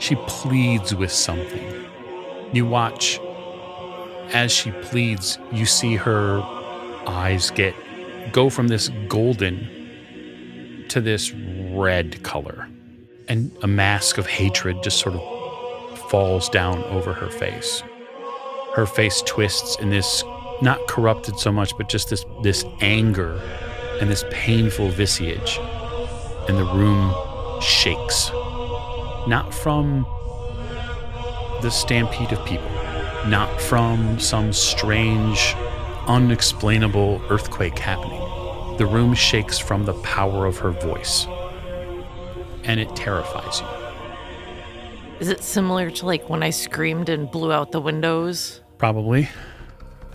She pleads with something. You watch as she pleads, you see her eyes get go from this golden to this red color. And a mask of hatred just sort of falls down over her face. Her face twists in this not corrupted so much, but just this this anger and this painful visage. And the room shakes. Not from the stampede of people, not from some strange, unexplainable earthquake happening. The room shakes from the power of her voice. And it terrifies you. Is it similar to like when I screamed and blew out the windows? Probably.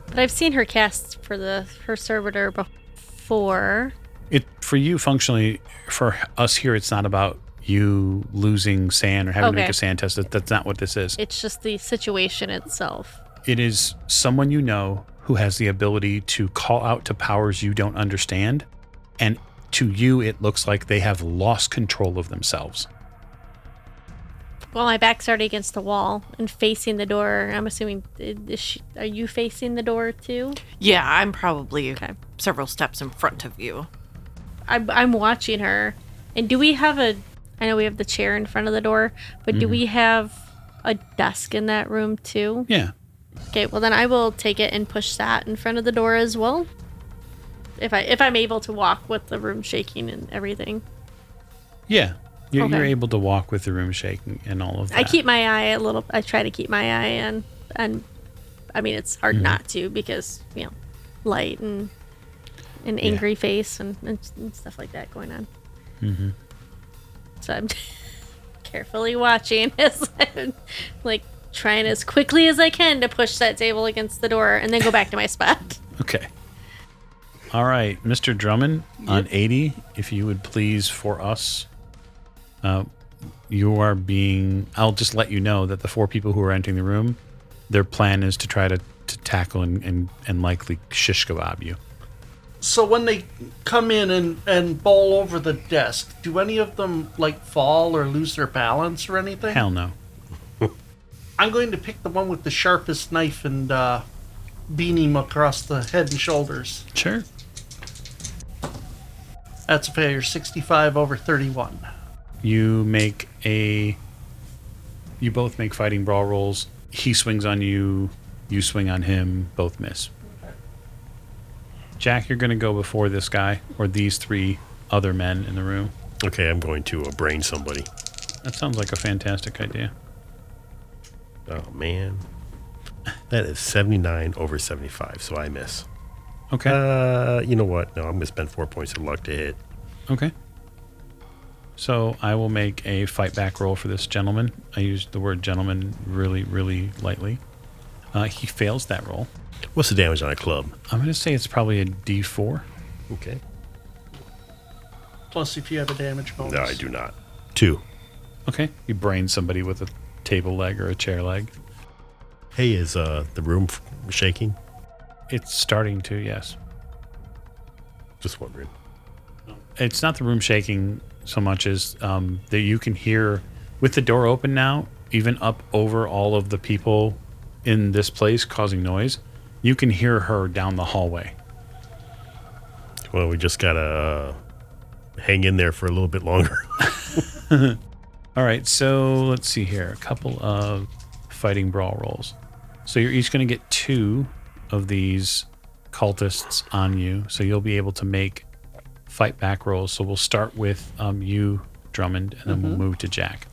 But I've seen her cast for the her servitor before. It for you functionally for us here it's not about you losing SAN or having to make a SAN test. That, that's not what this is. It's just the situation itself. It is someone you know who has the ability to call out to powers you don't understand. And to you, it looks like they have lost control of themselves. Well, my back's already against the wall and facing the door. I'm assuming. Is she, are you facing the door too? Yeah, I'm probably several steps in front of you. I'm, I'm watching her. And do we have a? I know we have the chair in front of the door, but do mm-hmm. we have a desk in that room too? Yeah. Okay, well then I will take it and push that in front of the door as well. If I if I'm able to walk with the room shaking and everything. Yeah. You're, you're able to walk with the room shaking and all of that. I keep my eye a little I try to keep my eye on and I mean it's hard mm-hmm. not to because, you know, light and an angry face and, and, and stuff like that going on. Mm-hmm. So I'm carefully watching as I'm like trying as quickly as I can to push that table against the door and then go back to my spot. Okay. All right, Mr. Drummond on 80, if you would please for us. Uh, you are being, I'll just let you know that the four people who are entering the room, their plan is to try to, to tackle and, and, and likely shish kebab you. So when they come in and, and bowl over the desk, do any of them like fall or lose their balance or anything? Hell no. I'm going to pick the one with the sharpest knife and uh, beam him across the head and shoulders. Sure. That's a failure, 65 over 31. You make a. You both make fighting brawl rolls. He swings on you. You swing on him. Both miss. Jack, you're going to go before this guy or these three other men in the room. Okay, I'm going to uh, brain somebody. That sounds like a fantastic idea. Oh man, that is 79 over 75, so I miss. Okay. Uh, you know what? No, I'm gonna spend four points of luck to hit. okay. So I will make a fight back roll for this gentleman. I used the word gentleman really, really lightly. Uh, he fails that roll. What's the damage on a club? I'm going to say it's probably a D4. Okay. Plus, if you have a damage bonus. No, I do not. Two. Okay. You brain somebody with a table leg or a chair leg. Hey, is uh the room f- shaking? It's starting to, yes. Just wondering. It's not the room shaking so much as um, that you can hear with the door open now, even up over all of the people in this place causing noise. You can hear her down the hallway. Well, we just gotta uh, hang in there for a little bit longer. All right, so let's see here. A couple of fighting brawl rolls. So you're each going to get two of these cultists on you. So you'll be able to make fight back rolls. So we'll start with um, you, Drummond, and then we'll move to Jack.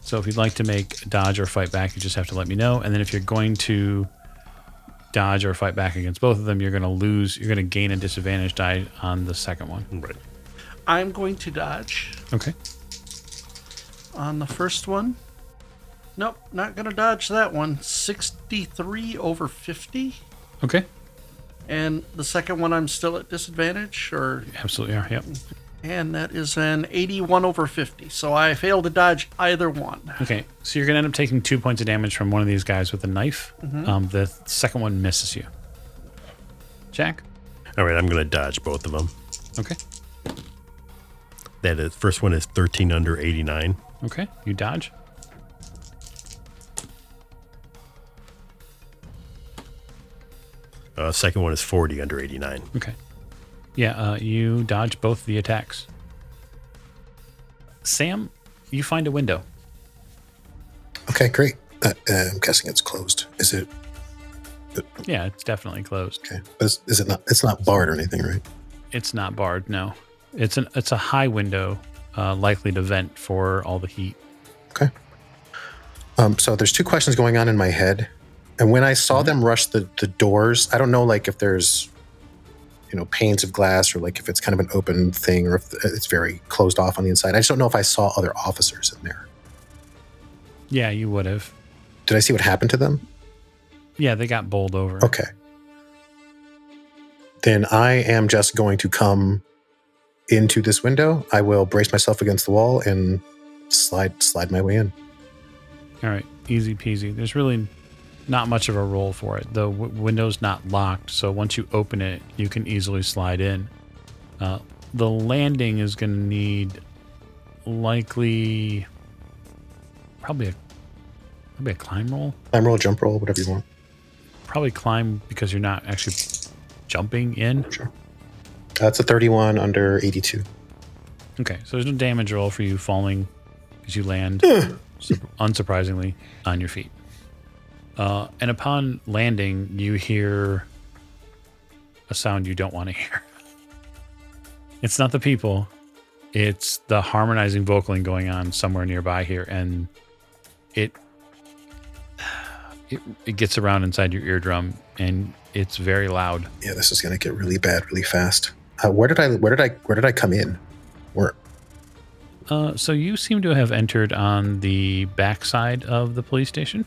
So if you'd like to make a dodge or fight back, you just have to let me know. And then if you're going to dodge or fight back against both of them, you're going to lose. You're going to gain a disadvantage die on the second one. right. I'm going to dodge Okay. on the first one. Nope, not going to dodge that one. 63 over 50. Okay. And the second one, I'm still at disadvantage, or Absolutely are. Yep. And that is an 81 over 50. So I failed to dodge either one. Okay, so you're gonna end up taking two points of damage from one of these guys with a knife. Um, the second one misses you. Jack. All right, I'm gonna dodge both of them. Okay. That is, first one is 13 under 89. Okay. You dodge. Uh, second one is 40 under 89. Okay. Yeah. Uh, you dodge both the attacks. Sam, you find a window. Okay, great. Uh, uh, I'm guessing it's closed. Is it? Yeah, it's definitely closed. Okay, but is, is it not? It's not barred or anything, right? It's not barred. No. It's an it's a high window, uh, likely to vent for all the heat. Okay. Um, so there's two questions going on in my head, and when I saw them rush the the doors, I don't know like if there's, you know, panes of glass or like if it's kind of an open thing or if it's very closed off on the inside. I just don't know if I saw other officers in there. Yeah, you would have. Did I see what happened to them? Yeah, they got bowled over. Okay. Then I am just going to come into this window, I will brace myself against the wall and slide slide my way in. All right, easy peasy. There's really not much of a roll for it. The w- window's not locked, so once you open it, you can easily slide in. Uh, the landing is going to need likely probably a probably a climb roll. Climb roll, jump roll, whatever you want. Probably climb because you're not actually jumping in. Sure. That's a 31 under 82. Okay, so there's no damage roll for you falling as you land, unsurprisingly, on your feet. Uh, and upon landing, you hear a sound you don't want to hear. It's not the people, it's the harmonizing vocaling going on somewhere nearby here, and it it, it gets around inside your eardrum, and it's very loud. Yeah, this is gonna get really bad really fast. Uh, where did I where did I where did I come in? Where Uh, so you seem to have entered on the backside of the police station.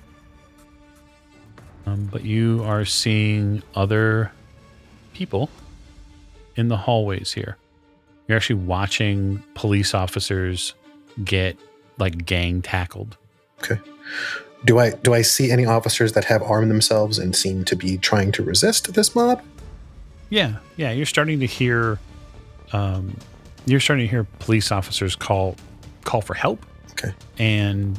Um, but you are seeing other people in the hallways here. You're actually watching police officers get like gang tackled. okay. Do I do I see any officers that have armed themselves and seem to be trying to resist this mob? Yeah, yeah. You're starting to hear, um, you're starting to hear police officers call call for help. Okay. And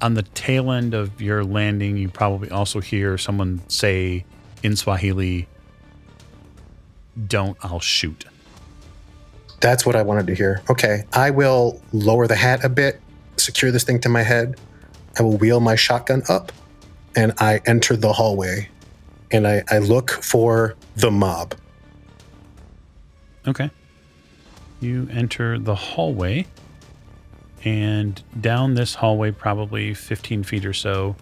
on the tail end of your landing, you probably also hear someone say in Swahili, "Don't, I'll shoot." That's what I wanted to hear. Okay, I will lower the hat a bit, secure this thing to my head. I will wheel my shotgun up, and I enter the hallway, and I, I look for the mob. Okay. You enter the hallway, and down this hallway, probably 15 feet or so,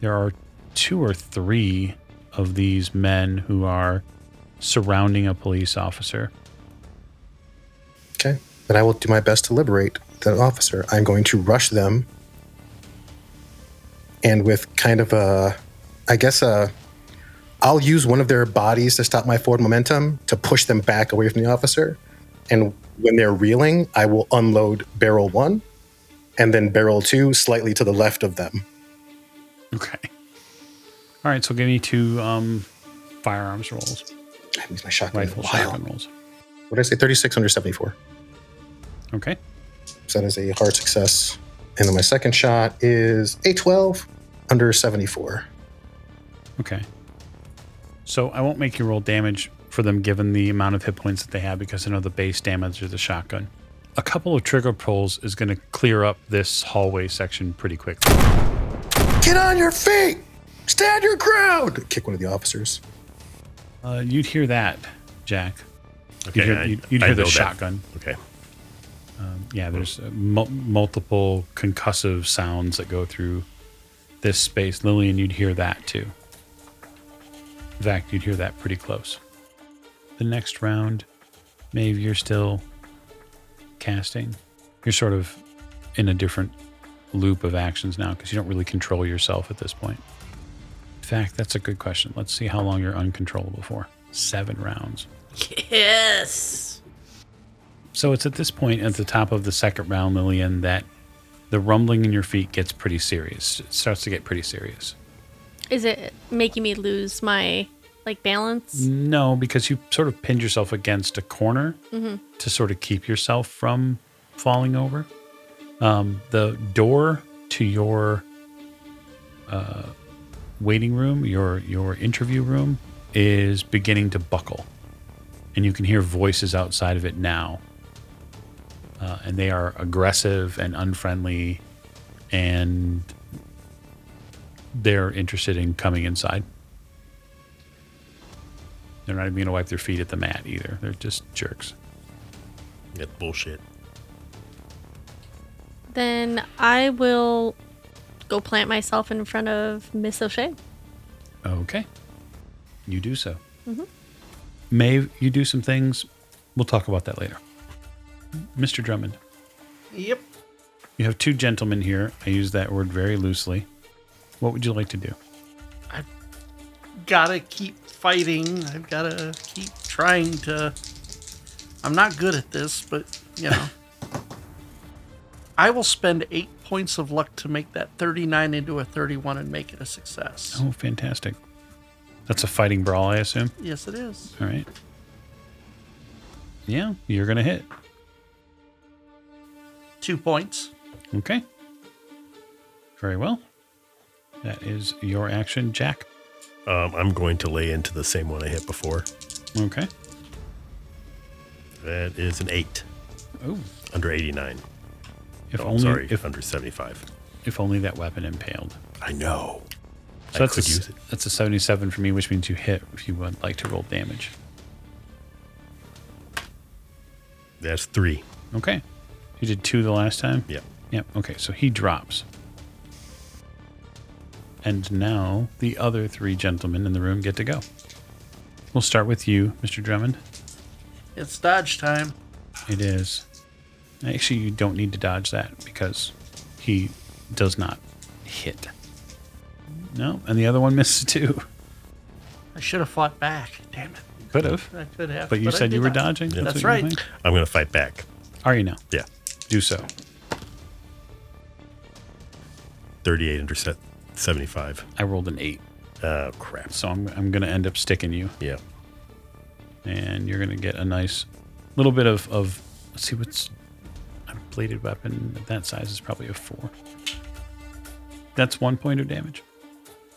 there are two or three of these men who are surrounding a police officer. Okay, then I will do my best to liberate the officer. I'm going to rush them, and with kind of a, I guess a, I'll use one of their bodies to stop my forward momentum to push them back away from the officer, and when they're reeling, I will unload barrel one, and then barrel two slightly to the left of them. Okay. All right, so give me two um, firearms rolls, I use my shotgun. rifle shotgun rolls. What did I say? Thirty-six under seventy-four. Okay. So that is a hard success. And then my second shot is a twelve under seventy-four. Okay. So I won't make you roll damage for them given the amount of hit points that they have because I know the base damage of the shotgun. A couple of trigger pulls is going to clear up this hallway section pretty quickly. Get on your feet! Stand your ground! Kick one of the officers. Uh, you'd hear that, Jack. Okay, You'd hear, I- you'd, you'd I hear the know that. shotgun. Okay. Yeah, there's uh, mul- multiple concussive sounds that go through this space. Lillian, you'd hear that too. In fact, you'd hear that pretty close. The next round, Maeve, you're still casting. You're sort of in a different loop of actions now because you don't really control yourself at this point. In fact, that's a good question. Let's see how long you're uncontrollable for. Seven rounds. Yes. So it's at this point at the top of the second round, Lillian, that the rumbling in your feet gets pretty serious. It starts to get pretty serious. Is it making me lose my like balance? No, because you sort of pinned yourself against a corner to sort of keep yourself from falling over. Um, the door to your uh, waiting room, your your interview room, is beginning to buckle, and you can hear voices outside of it now. Uh, and they are aggressive and unfriendly, and they're interested in coming inside. They're not even going to wipe their feet at the mat either. They're just jerks. That's bullshit. Then I will go plant myself in front of Miss O'Shea. Okay. You do so. Mhm. Maeve, you do some things. We'll talk about that later. Mr. Drummond, Yep. you have two gentlemen here. I use that word very loosely. What would you like to do? I gotta keep fighting. I've gotta keep trying to I'm not good at this, but you know. I will spend eight points of luck to make that 39 into a 31 and make it a success. Oh, fantastic. That's a fighting brawl, I assume. Yes, it is. All right. Yeah, you're going to hit. Two points. Okay. Very well. That is your action, Jack. Um, I'm going to lay into the same one I hit before. Okay. That is an eight Oh, under 89. if Oh, only sorry, if under 75. if only that weapon impaled. I know. So I that's could a, use it. That's a 77 for me, which means you hit if you would like to roll damage. That's three. Okay. You did two the last time? Yep. Yep. Okay, so he drops. And now the other three gentlemen in the room get to go. We'll start with you, Mr. Drummond. It's dodge time. It is. Actually, you don't need to dodge that because he does not hit. No, and the other one misses too. I should have fought back. Damn it. Could have. I could have. But you I said you were not. dodging. Yeah. That's what you were right. I'm going to fight back. Are you now? Yeah. Do so. 38 under set 75. I rolled an eight, Oh, crap. so I'm, I'm going to end up sticking you. Yeah. and you're gonna get a nice little bit of, of let's see what's a bladed weapon of that size is probably a four. That's one point of damage.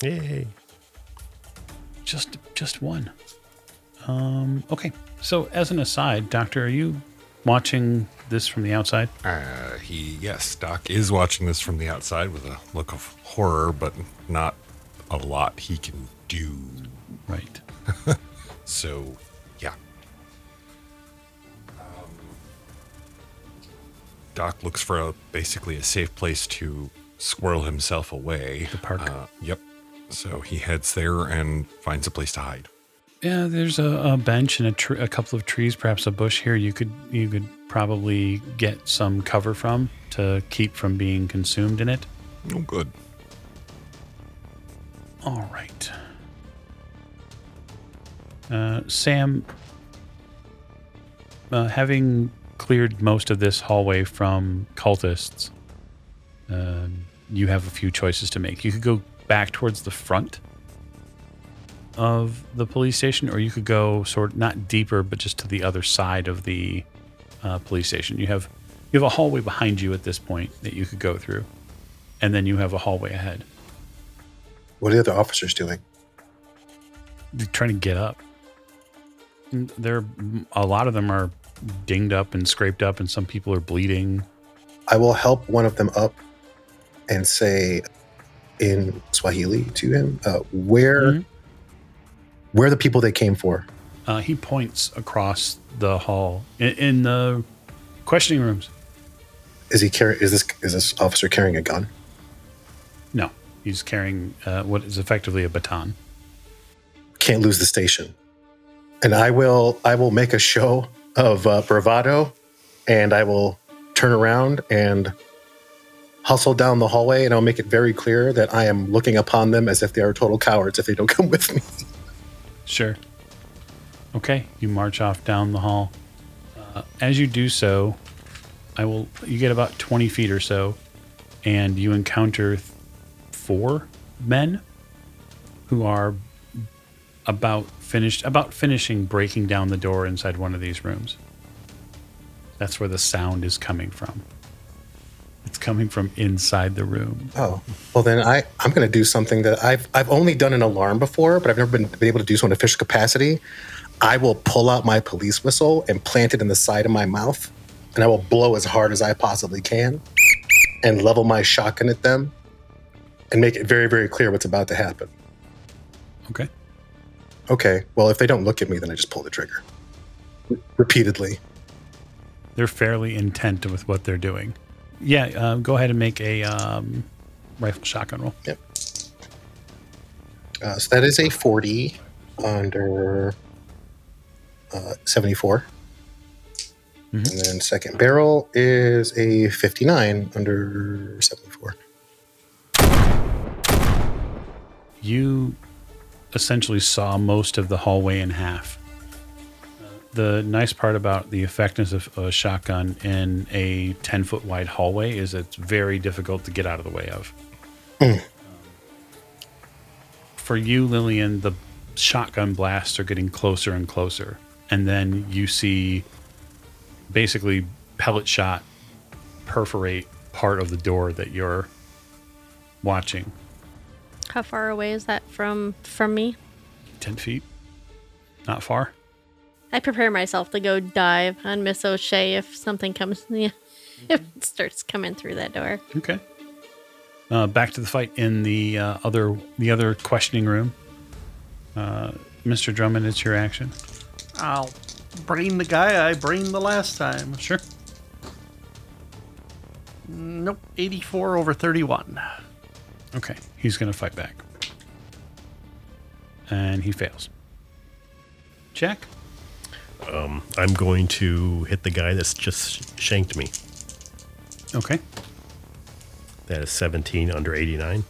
Yay. Just just one. Um okay. So as an aside, Doctor, are you watching this from the outside? Uh, he, yes, Doc is watching this from the outside with a look of horror, but not a lot he can do. Right. So, yeah. Um, Doc looks for a, basically a safe place to squirrel himself away. The park. Uh, yep. So he heads there and finds a place to hide. Yeah, there's a, a bench and a, tr- a couple of trees, perhaps a bush here. You could you could probably get some cover from to keep from being consumed in it. Oh, good. All right. Uh, Sam, uh, having cleared most of this hallway from cultists, um, you have a few choices to make. You could go back towards the front of the police station, or you could go sort of not deeper, but just to the other side of the uh, police station. You have you have a hallway behind you at this point that you could go through, and then you have a hallway ahead. What are the other officers doing? They're trying to get up. And There, a lot of them are dinged up and scraped up, and some people are bleeding. I will help one of them up and say in Swahili to him, uh, where Mhm. Where are the people they came for? Uh, he points across the hall in, in the questioning rooms. Is he carry? Is this is this officer carrying a gun? No, he's carrying uh, what is effectively a baton. Can't lose the station. And I will I will make a show of uh, bravado, and I will turn around and hustle down the hallway, and I'll make it very clear that I am looking upon them as if they are total cowards if they don't come with me. Sure. Okay, you march off down the hall. Uh, as you do so, I will. You get about twenty feet or so, and you encounter th- four men who are about finished, about finishing breaking down the door inside one of these rooms. That's where the sound is coming from. It's coming from inside the room. Oh, well then I I'm going to do something that I've I've only done an alarm before, but I've never been, been able to do so in official capacity. I will pull out my police whistle and plant it in the side of my mouth, and I will blow as hard as I possibly can, and level my shotgun at them, and make it very very clear what's about to happen. Okay. Okay, well if they don't look at me, then I just pull the trigger Re- repeatedly. They're fairly intent with what they're doing. Yeah, uh, go ahead and make a um, rifle shotgun roll. Yep. Uh, so that is a 40 under uh, 74. Mhm. And then second barrel is a 59 under 74. You essentially saw most of the hallway in half. The nice part about the effectiveness of a shotgun in a 10 foot wide hallway is it's very difficult to get out of the way of. Um, for you, Lillian, the shotgun blasts are getting closer and closer. And then you see basically pellet shot perforate part of the door that you're watching. How far away is that from from me? 10 feet. Not far. I prepare myself to go dive on Miss O'Shea if something comes. Yeah, if it starts coming through that door. Okay. Uh, back to the fight in the uh, other the other questioning room. Uh, Mr. Drummond, it's your action. I'll brain the guy I brained the last time. Sure. Nope, 84 over 31. Okay, he's going to fight back. And he fails. Jack? I'm going to hit the guy that's just shanked me. Okay. That is 17 under 89.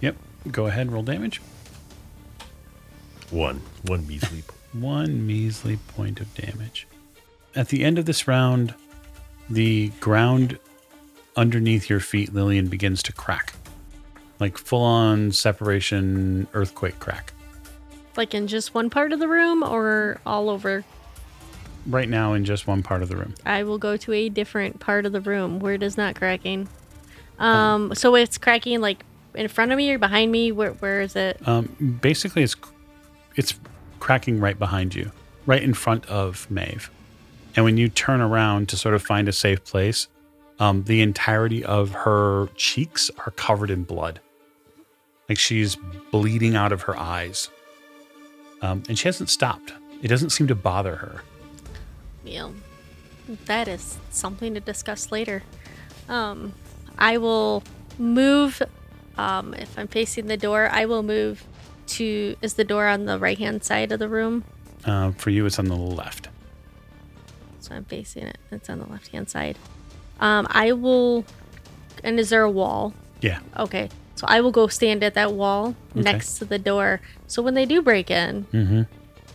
Yep. Go ahead, roll damage. One. One measly. One measly point of damage. At the end of this round, the ground underneath your feet, Lillian, begins to crack. Like full on separation earthquake crack. Like in just one part of the room or all over? Right now, in just one part of the room. I will go to a different part of the room where it is not cracking. Um, so it's cracking like in front of me or behind me. Where where is it? Um, basically, it's it's cracking right behind you, right in front of Maeve. And when you turn around to sort of find a safe place, um, the entirety of her cheeks are covered in blood, like she's bleeding out of her eyes. Um, and she hasn't stopped. It doesn't seem to bother her. Yeah. that is something to discuss later. Um, I will move. Um, if I'm facing the door, I will move to. Is the door on the right hand side of the room? Uh, for you, it's on the left. So I'm facing it. It's on the left hand side. Um, I will. And is there a wall? Yeah. Okay. So I will go stand at that wall next to the door. So when they do break in, Mm-hmm.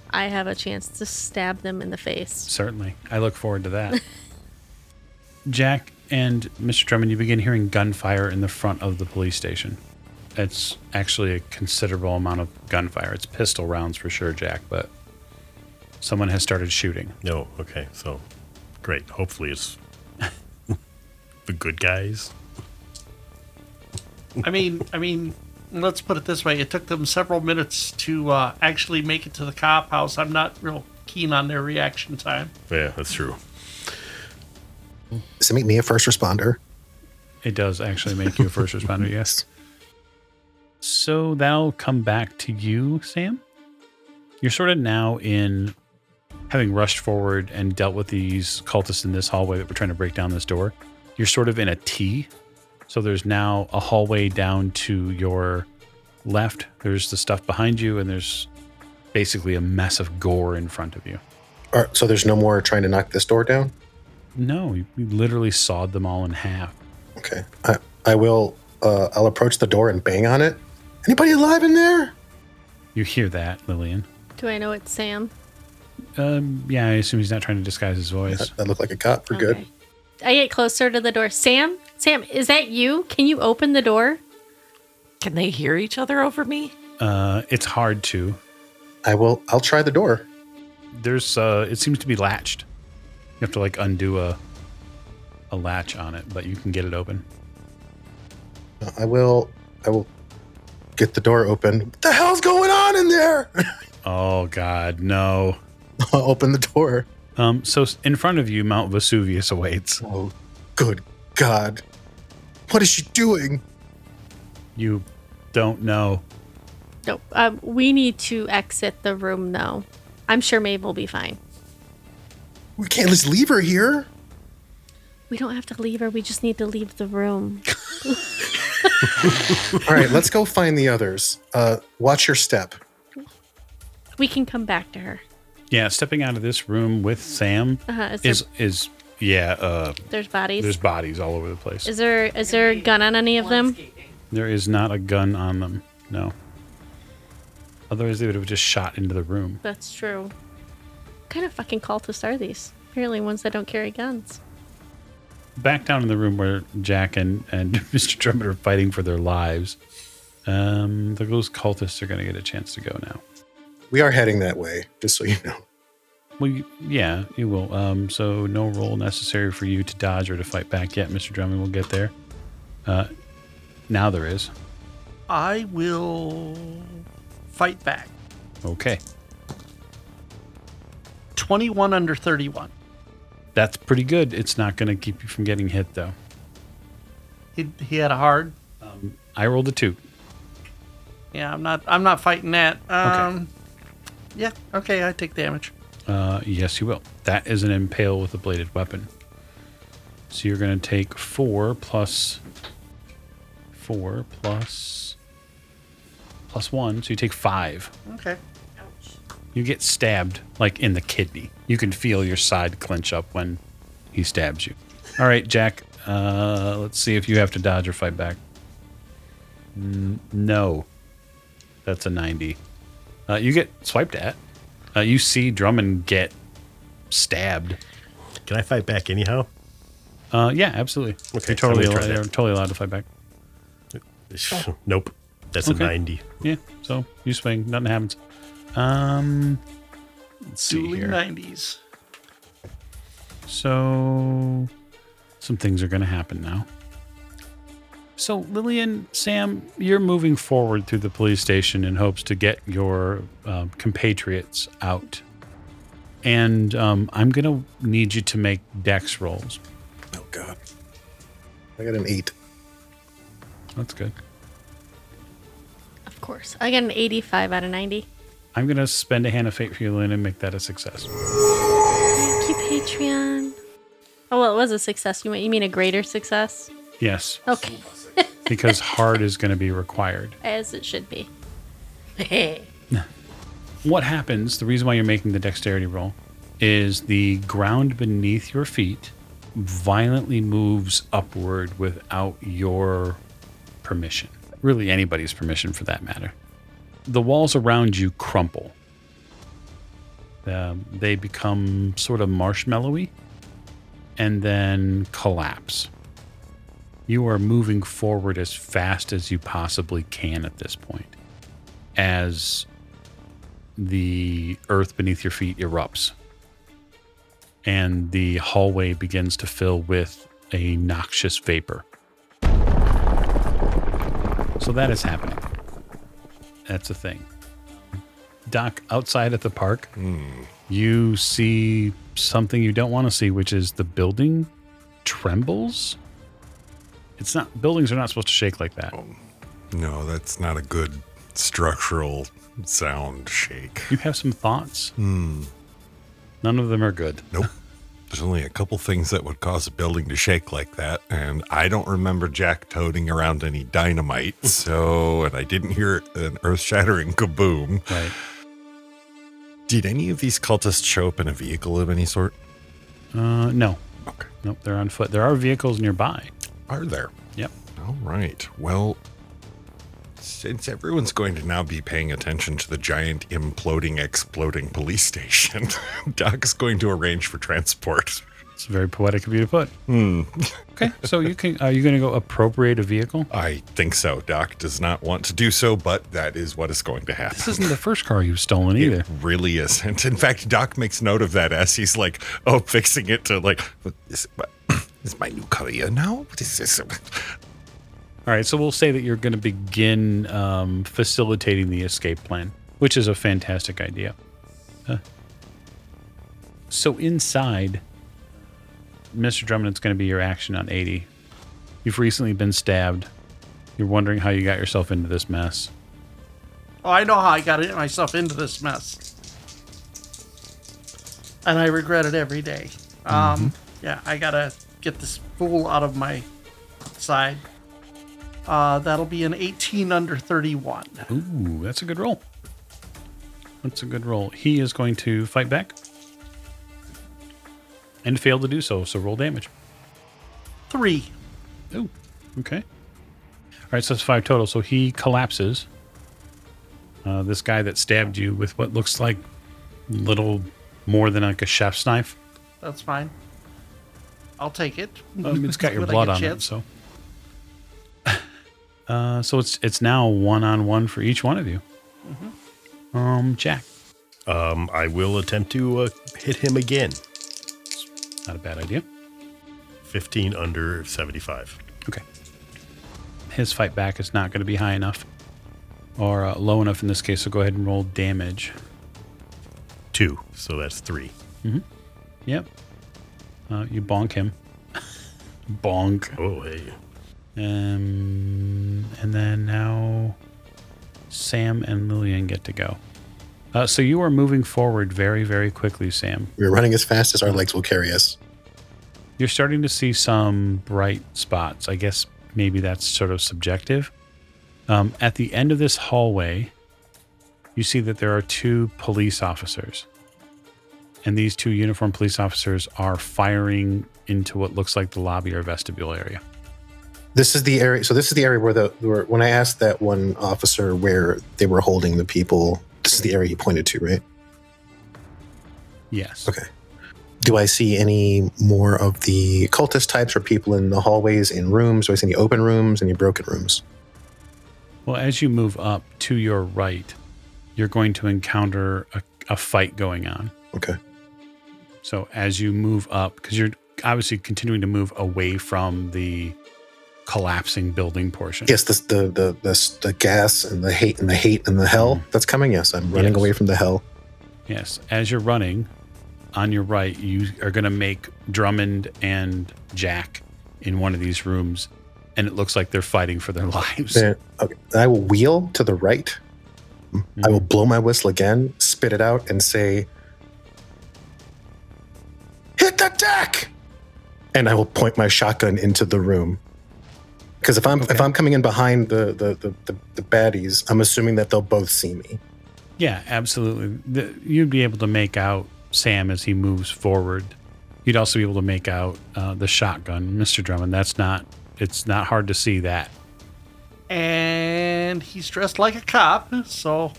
I have a chance to stab them in the face. Certainly. I look forward to that. Jack and Mr. Drummond, you begin hearing gunfire in the front of the police station. It's actually a considerable amount of gunfire. It's pistol rounds for sure, Jack, but someone has started shooting. No. Okay. So great. Hopefully it's the good guys. I mean, I mean, let's put it this way: it took them several minutes to uh, actually make it to the cop house. I'm not real keen on their reaction time. Yeah, that's true. Does it make me a first responder? It does actually make you a first responder, yes. So that'll come back to you, Sam. You're sort of now in having rushed forward and dealt with these cultists in this hallway that were trying to break down this door. You're sort of in a T. So there's now a hallway down to your left. There's the stuff behind you, and there's basically a mess of gore in front of you. Or, so there's no more trying to knock this door down? No, we literally sawed them all in half. Okay. I, I will, uh, I'll approach the door and bang on it. Anybody alive in there? You hear that, Lillian? Do I know it's Sam? Um, yeah, I assume he's not trying to disguise his voice. That, that looked like a cop. We're good. I get closer to the door. Sam? Sam, is that you? Can you open the door? Can they hear each other over me? Uh, it's hard to. I will, I'll try the door. There's uh, it seems to be latched. You have to like undo a a latch on it, but you can get it open. I will, I will get the door open. What the hell's going on in there? Oh God, no. I'll open the door. Um, so in front of you, Mount Vesuvius awaits. Oh, good God. What is she doing? You don't know. No. Um, we need to exit the room, though. I'm sure Maeve will be fine. We can't just leave her here. We don't have to leave her. We just need to leave the room. All right, let's go find the others. Uh, watch your step. We can come back to her. Yeah, stepping out of this room with Sam Uh-huh. Is there, is is yeah. Uh, there's bodies. there's bodies all over the place. is there is there a gun on any of them? There is not a gun on them. No. Otherwise, they would have just shot into the room. That's true. What kind of fucking cultists are these? Apparently, ones that don't carry guns. Back down in the room where Jack and, and Mr. Drummond are fighting for their lives. Um, those cultists are going to get a chance to go now. We are heading that way, just so you know. Well, you, yeah, you will. Um, so no roll necessary for you to dodge or to fight back yet, Mr. Drummond. We'll get there. Uh, now there is. I will fight back. Okay, 21 under 31. that's pretty good. It's not going to keep you from getting hit, though. He, he had a hard. I rolled a two. Yeah, I'm not. I'm not fighting that. Um, Yeah. Okay. I take damage. Uh, yes, you will. That is an impale with a bladed weapon. So you're going to take four plus four plus plus one. So you take five. Okay. Ouch. You get stabbed like in the kidney. You can feel your side clench up when he stabs you. All right, Jack. Uh, let's see if you have to dodge or fight back. N- no, that's a ninety. Uh, you get swiped at. Uh, you see Drummond get stabbed. Can I fight back anyhow? Uh, yeah, absolutely. Okay, you're totally, allowed, gonna you're totally allowed to fight back. Nope. That's Okay. a 90. Yeah, so you swing, nothing happens. Um, let's see Dueling here. 90s. So, some things are going to happen now. So, Lillian, Sam, you're moving forward through the police station in hopes to get your um, compatriots out. And um, I'm going to need you to make dex rolls. Oh God. I got an eight. That's good. Of course. I got an 85 out of 90. I'm going to spend a hand of fate for you, Lillian, and make that a success. Thank you, Patreon. Oh, well, it was a success. You mean, you mean a greater success? Yes, Okay. Because hard is going to be required. As it should be. What happens, the reason why you're making the dexterity roll, is the ground beneath your feet violently moves upward without your permission. Really, anybody's permission for that matter. The walls around you crumple. Um, they become sort of marshmallowy and then collapse. You are moving forward as fast as you possibly can at this point as the earth beneath your feet erupts and the hallway begins to fill with a noxious vapor. So that is happening. That's a thing. Doc, outside at the park, hmm. you see something you don't want to see, which is the building trembles. It's not, buildings are not supposed to shake like that. No, that's not a good structural sound shake. You have some thoughts? None of them are good. Nope. There's only a couple things that would cause a building to shake like that, and I don't remember Jack toting around any dynamite. So, and I didn't hear an earth-shattering kaboom. Right. Did any of these cultists show up in a vehicle of any sort? Uh, no. Okay. Nope, they're on foot. There are vehicles nearby. Are there? Yep. All right. Well, since everyone's going to now be paying attention to the giant imploding, exploding police station, Doc's going to arrange for transport. It's very poetic of you to put. Hmm. Okay, so you can. Are you going to go appropriate a vehicle? I think so. Doc does not want to do so, but that is what is going to happen. This isn't the first car you've stolen either. It really isn't. In fact, Doc makes note of that as he's like, oh, fixing it to like, "What is, what, is my new career now? What is this? All right, so we'll say that you're going to begin um, facilitating the escape plan, which is a fantastic idea. Uh, so inside, Mr. Drummond, it's going to be your action on 80. You've recently been stabbed. You're wondering how you got yourself into this mess. Oh, I know how I got myself into this mess. And I regret it every day. Um, yeah, I gotta get this fool out of my side. Uh, that'll be an 18 under 31. Ooh, that's a good roll. That's a good roll. He is going to fight back and fail to do so. So roll damage. Three. Ooh, okay. All right, so that's five total. So he collapses. Uh, this guy that stabbed you with what looks like little more than like a chef's knife. That's fine. I'll take it. Um, it's got your blood get on it, so. Uh, so it's it's now one on one for each one of you. Mm-hmm. Um, Jack, Um, I will attempt to uh, hit him again. not a bad idea. 15 under 75. Okay. His fight back is not going to be high enough, or uh, low enough in this case. So go ahead and roll damage. Two. So that's three. Yep. Uh, you bonk him. bonk. Oh, hey. Um, and then now Sam and Lillian get to go. Uh, so you are moving forward very, very quickly, Sam. We're running as fast as our legs will carry us. You're starting to see some bright spots. I guess maybe that's sort of subjective. Um, at the end of this hallway, you see that there are two police officers. And these two uniformed police officers are firing into what looks like the lobby or vestibule area. This is the area. So this is the area where the where, when I asked that one officer where they were holding the people. This is the area he pointed to, right? Yes. Okay. Do I see any more of the cultist types or people in the hallways, in rooms? Do I see any open rooms, any broken rooms? Well, as you move up to your right, you're going to encounter a, a fight going on. Okay. So as you move up, because you're obviously continuing to move away from the collapsing building portion. Yes, the the the the, the gas and the hate and the hate and the hell mm-hmm. that's coming. Yes, I'm running Yes. away from the hell. Yes. As you're running, on your right, you are going to make Drummond and Jack in one of these rooms, and it looks like they're fighting for their lives. Okay, I will wheel to the right. I mm-hmm. will blow my whistle again, spit it out, and say, "Hit the deck!" And I will point my shotgun into the room. Because if I'm if I'm coming in behind the the, the the the baddies, I'm assuming that they'll both see me. Yeah, absolutely. The, you'd be able to make out Sam as he moves forward. You'd also be able to make out uh, the shotgun, Mr. Drummond. That's not. It's not hard to see that. and he's dressed like a cop, so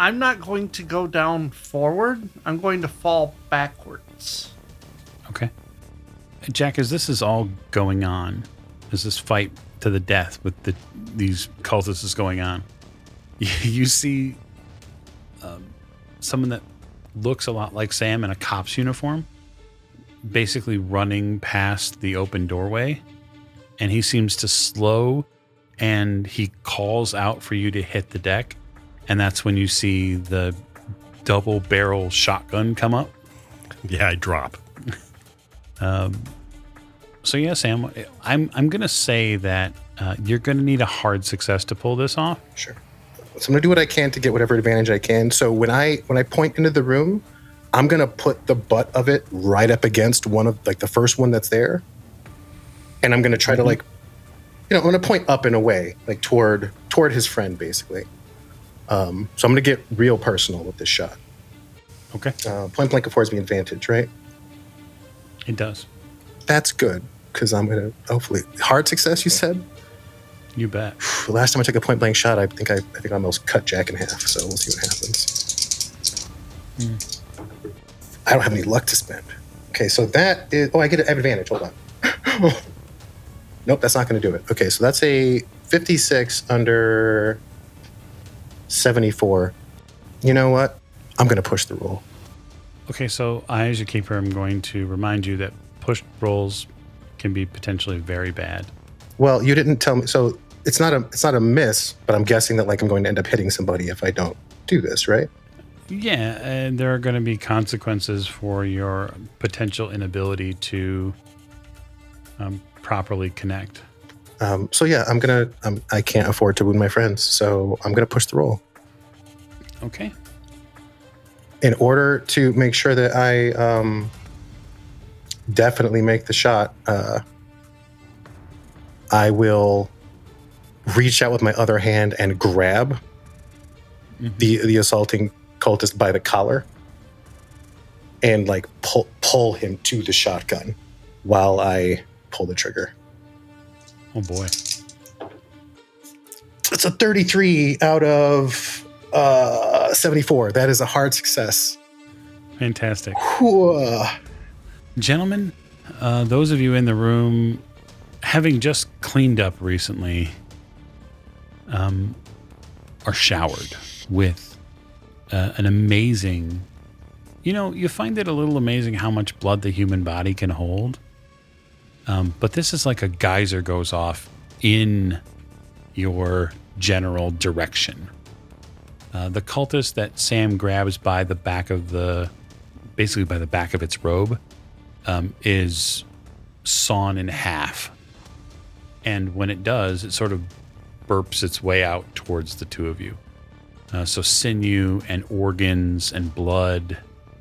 I'm not going to go down forward. I'm going to fall backwards. Okay. Jack, as this is all going on, as this fight to the death with the these cultists is going on, you see um, someone that looks a lot like Sam in a cop's uniform, basically running past the open doorway, and he seems to slow, and he calls out for you to hit the deck, and that's when you see the double barrel shotgun come up. Yeah, I drop. So yeah, Sam, I'm I'm gonna say that uh, you're gonna need a hard success to pull this off. Sure. So I'm gonna do what I can to get whatever advantage I can. So when I when I point into the room, I'm gonna put the butt of it right up against one of like the first one that's there, and I'm gonna try to like, you know, I'm gonna point up and away, like toward toward his friend, basically. Um, so I'm gonna get real personal with this shot. Okay, Uh, point blank affords me advantage, right? it does. That's good because I'm gonna hopefully hard success. You said. You bet. Last time I took a point blank shot, I think I, I think I almost cut Jack in half. So we'll see what happens. I don't have any luck to spend. Okay, so that is. Oh, I get an advantage. Hold on. nope, that's not going to do it. Okay, so that's a 56 under 74. You know what? I'm going to push the roll. Okay, so I, as your keeper, am going to remind you that push rolls can be potentially very bad. Well, you didn't tell me. So it's not a it's not a miss, but I'm guessing that like I'm going to end up hitting somebody if I don't do this, right? Yeah, and there are going to be consequences for your potential inability to um, properly connect. Um, so yeah, I'm gonna. Um, I can't afford to wound my friends, so I'm gonna push the roll. Okay. In order to make sure that I um, definitely make the shot, uh, I will reach out with my other hand and grab the the assaulting cultist by the collar and like pull pull him to the shotgun while I pull the trigger. Oh boy. It's a 33 out of uh, 74. That is a hard success. Fantastic. Whoa. Gentlemen, uh, those of you in the room, having just cleaned up recently, um, are showered with uh, an amazing. You know, you find it a little amazing how much blood the human body can hold. Um, but this is like a geyser goes off in your general direction. Uh, the cultist that Sam grabs by the back of the, basically by the back of its robe, um, is sawn in half. And when it does, it sort of burps its way out towards the two of you. Uh, so sinew and organs and blood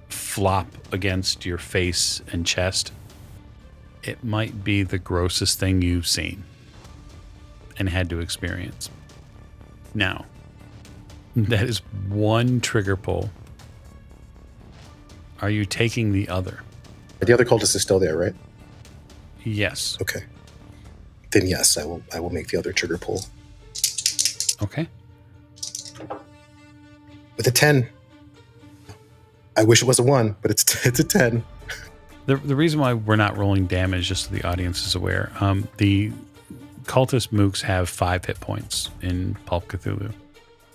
flop against your face and chest. It might be the grossest thing you've seen and had to experience. Now, that is one trigger pull. Are you taking the other? The other cultist is still there, right? Yes. Okay. Then yes, I will. I will make the other trigger pull Okay. with a ten. I wish it was a one, but it's it's a ten. The, the reason why we're not rolling damage, just so the audience is aware, um, the cultist mooks have five hit points in Pulp Cthulhu.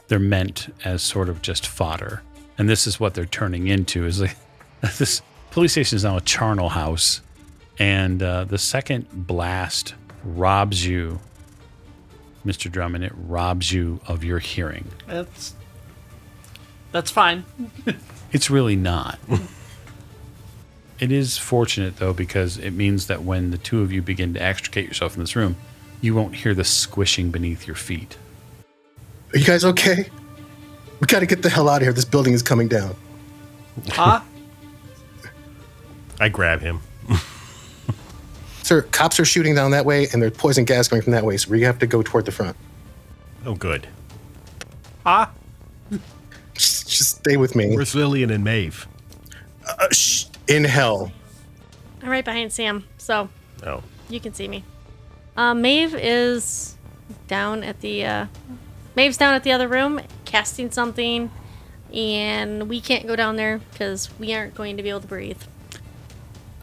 They're meant as sort of just fodder, and this is what they're turning into. Is like this police station is now a charnel house, and uh, the second blast robs you, Mister Drummond. It robs you of your hearing. That's that's fine. It's really not. it is fortunate though because it means that when the two of you begin to extricate yourself from this room, you won't hear the squishing beneath your feet. Are you guys okay? We got to get the hell out of here. This building is coming down. Huh? I grab him. Sir, cops are shooting down that way, and there's poison gas coming from that way. So we have to go toward the front. Oh, good. huh? Just, just stay with me. Where's Lillian and Maeve? Uh, shh, in hell. I'm right behind Sam, so Oh, you can see me. Uh, Maeve is down at the. Uh, Maeve's down at the other room casting something, and we can't go down there because we aren't going to be able to breathe.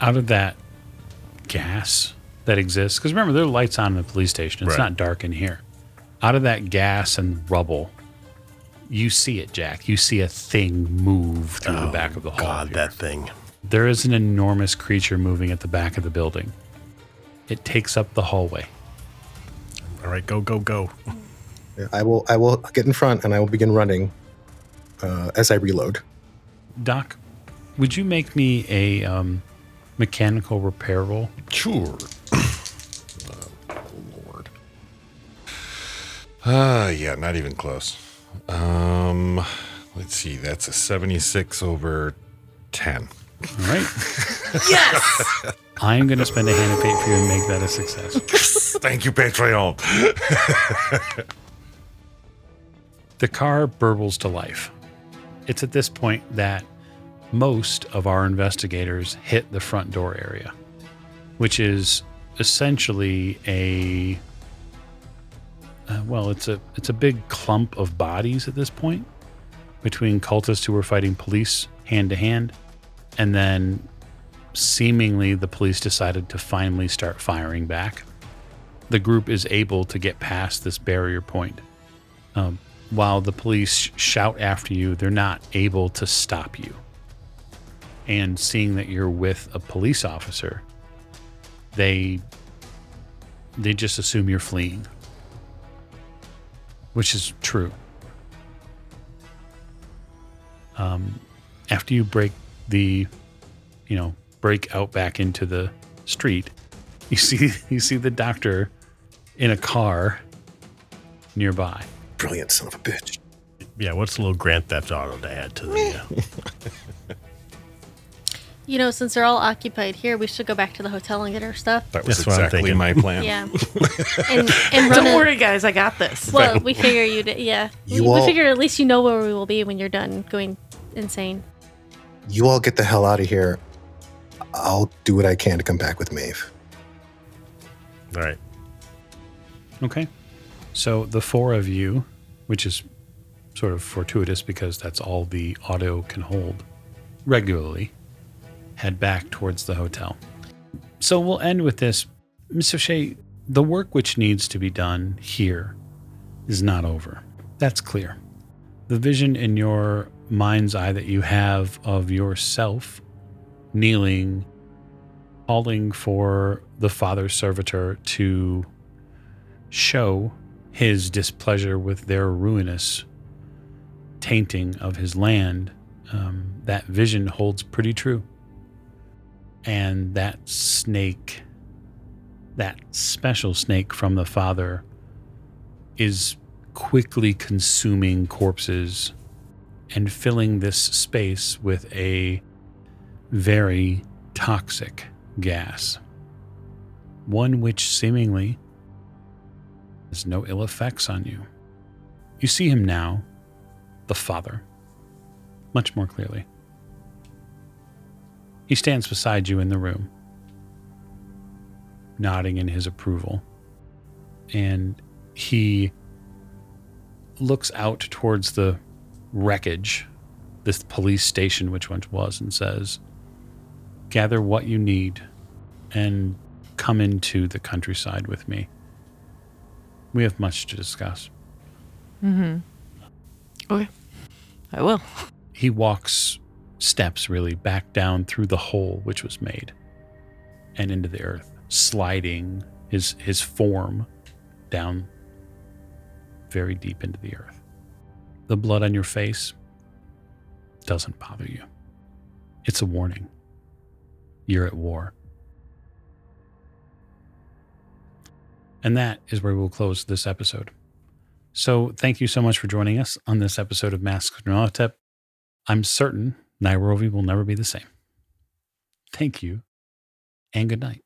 Out of that gas that exists, because remember, there are lights on in the police station. It's Right. not dark in here. Out of that gas and rubble, you see it, Jack. You see a thing move through the back of the hall. God, here. that thing. There is an enormous creature moving at the back of the building. It takes up the hallway. All right, go, go, go. Yeah, I will. I will get in front, and I will begin running uh, as I reload. Doc, would you make me a um, mechanical repair roll? Sure. oh, Lord. Ah, yeah, not even close. Um, let's see. That's a 76 over 10. All right. yes. I'm going to spend a hand of fate for you and make that a success. Thank you, Patreon. The car burbles to life. It's at this point that most of our investigators hit the front door area, which is essentially a uh, well, it's a it's a big clump of bodies at this point between cultists who were fighting police hand to hand, and then seemingly the police decided to finally start firing back. The group is able to get past this barrier point. Um, while the police shout after you, they're not able to stop you. And seeing that you're with a police officer, they they just assume you're fleeing, which is true. Um, after you break the, you know, break out back into the street, you see you see the doctor in a car nearby. Brilliant son of a bitch. Yeah, what's a little Grand Theft Auto to add to the. Uh, You know, since they're all occupied here, we should go back to the hotel and get our stuff. That was That's what I'm exactly my plan. Yeah, and and run Don't a- worry, guys. I got this. Well, we figure you. would Yeah, we, You we all- figure at least you know where we will be when you're done going insane. You all get the hell out of here. I'll do what I can to come back with Maeve. all right. Okay. So the four of you, which is sort of fortuitous because that's all the auto can hold, regularly head back towards the hotel. So we'll end with this. Miss O'Shea, the work which needs to be done here is not over. That's clear. The vision in your mind's eye that you have of yourself kneeling, calling for the Father Servitor to show his displeasure with their ruinous tainting of his land, um, that vision holds pretty true. And that snake, that special snake from the Father, is quickly consuming corpses and filling this space with a very toxic gas. One which seemingly has no ill effects on you. You see him now, the Father, much more clearly. He stands beside you in the room, nodding in his approval, and he looks out towards the wreckage, this police station, which once was, and says, Gather what you need and come into the countryside with me. We have much to discuss. Mm-hmm. Okay. I will. He walks steps really back down through the hole which was made and into the earth, sliding his his form down very deep into the earth. The blood on your face doesn't bother you. It's a warning. You're at war. And that is where we'll close this episode. So thank you so much for joining us on this episode of Masks of Nyarlathotep. I'm certain Nairobi will never be the same. Thank you and good night.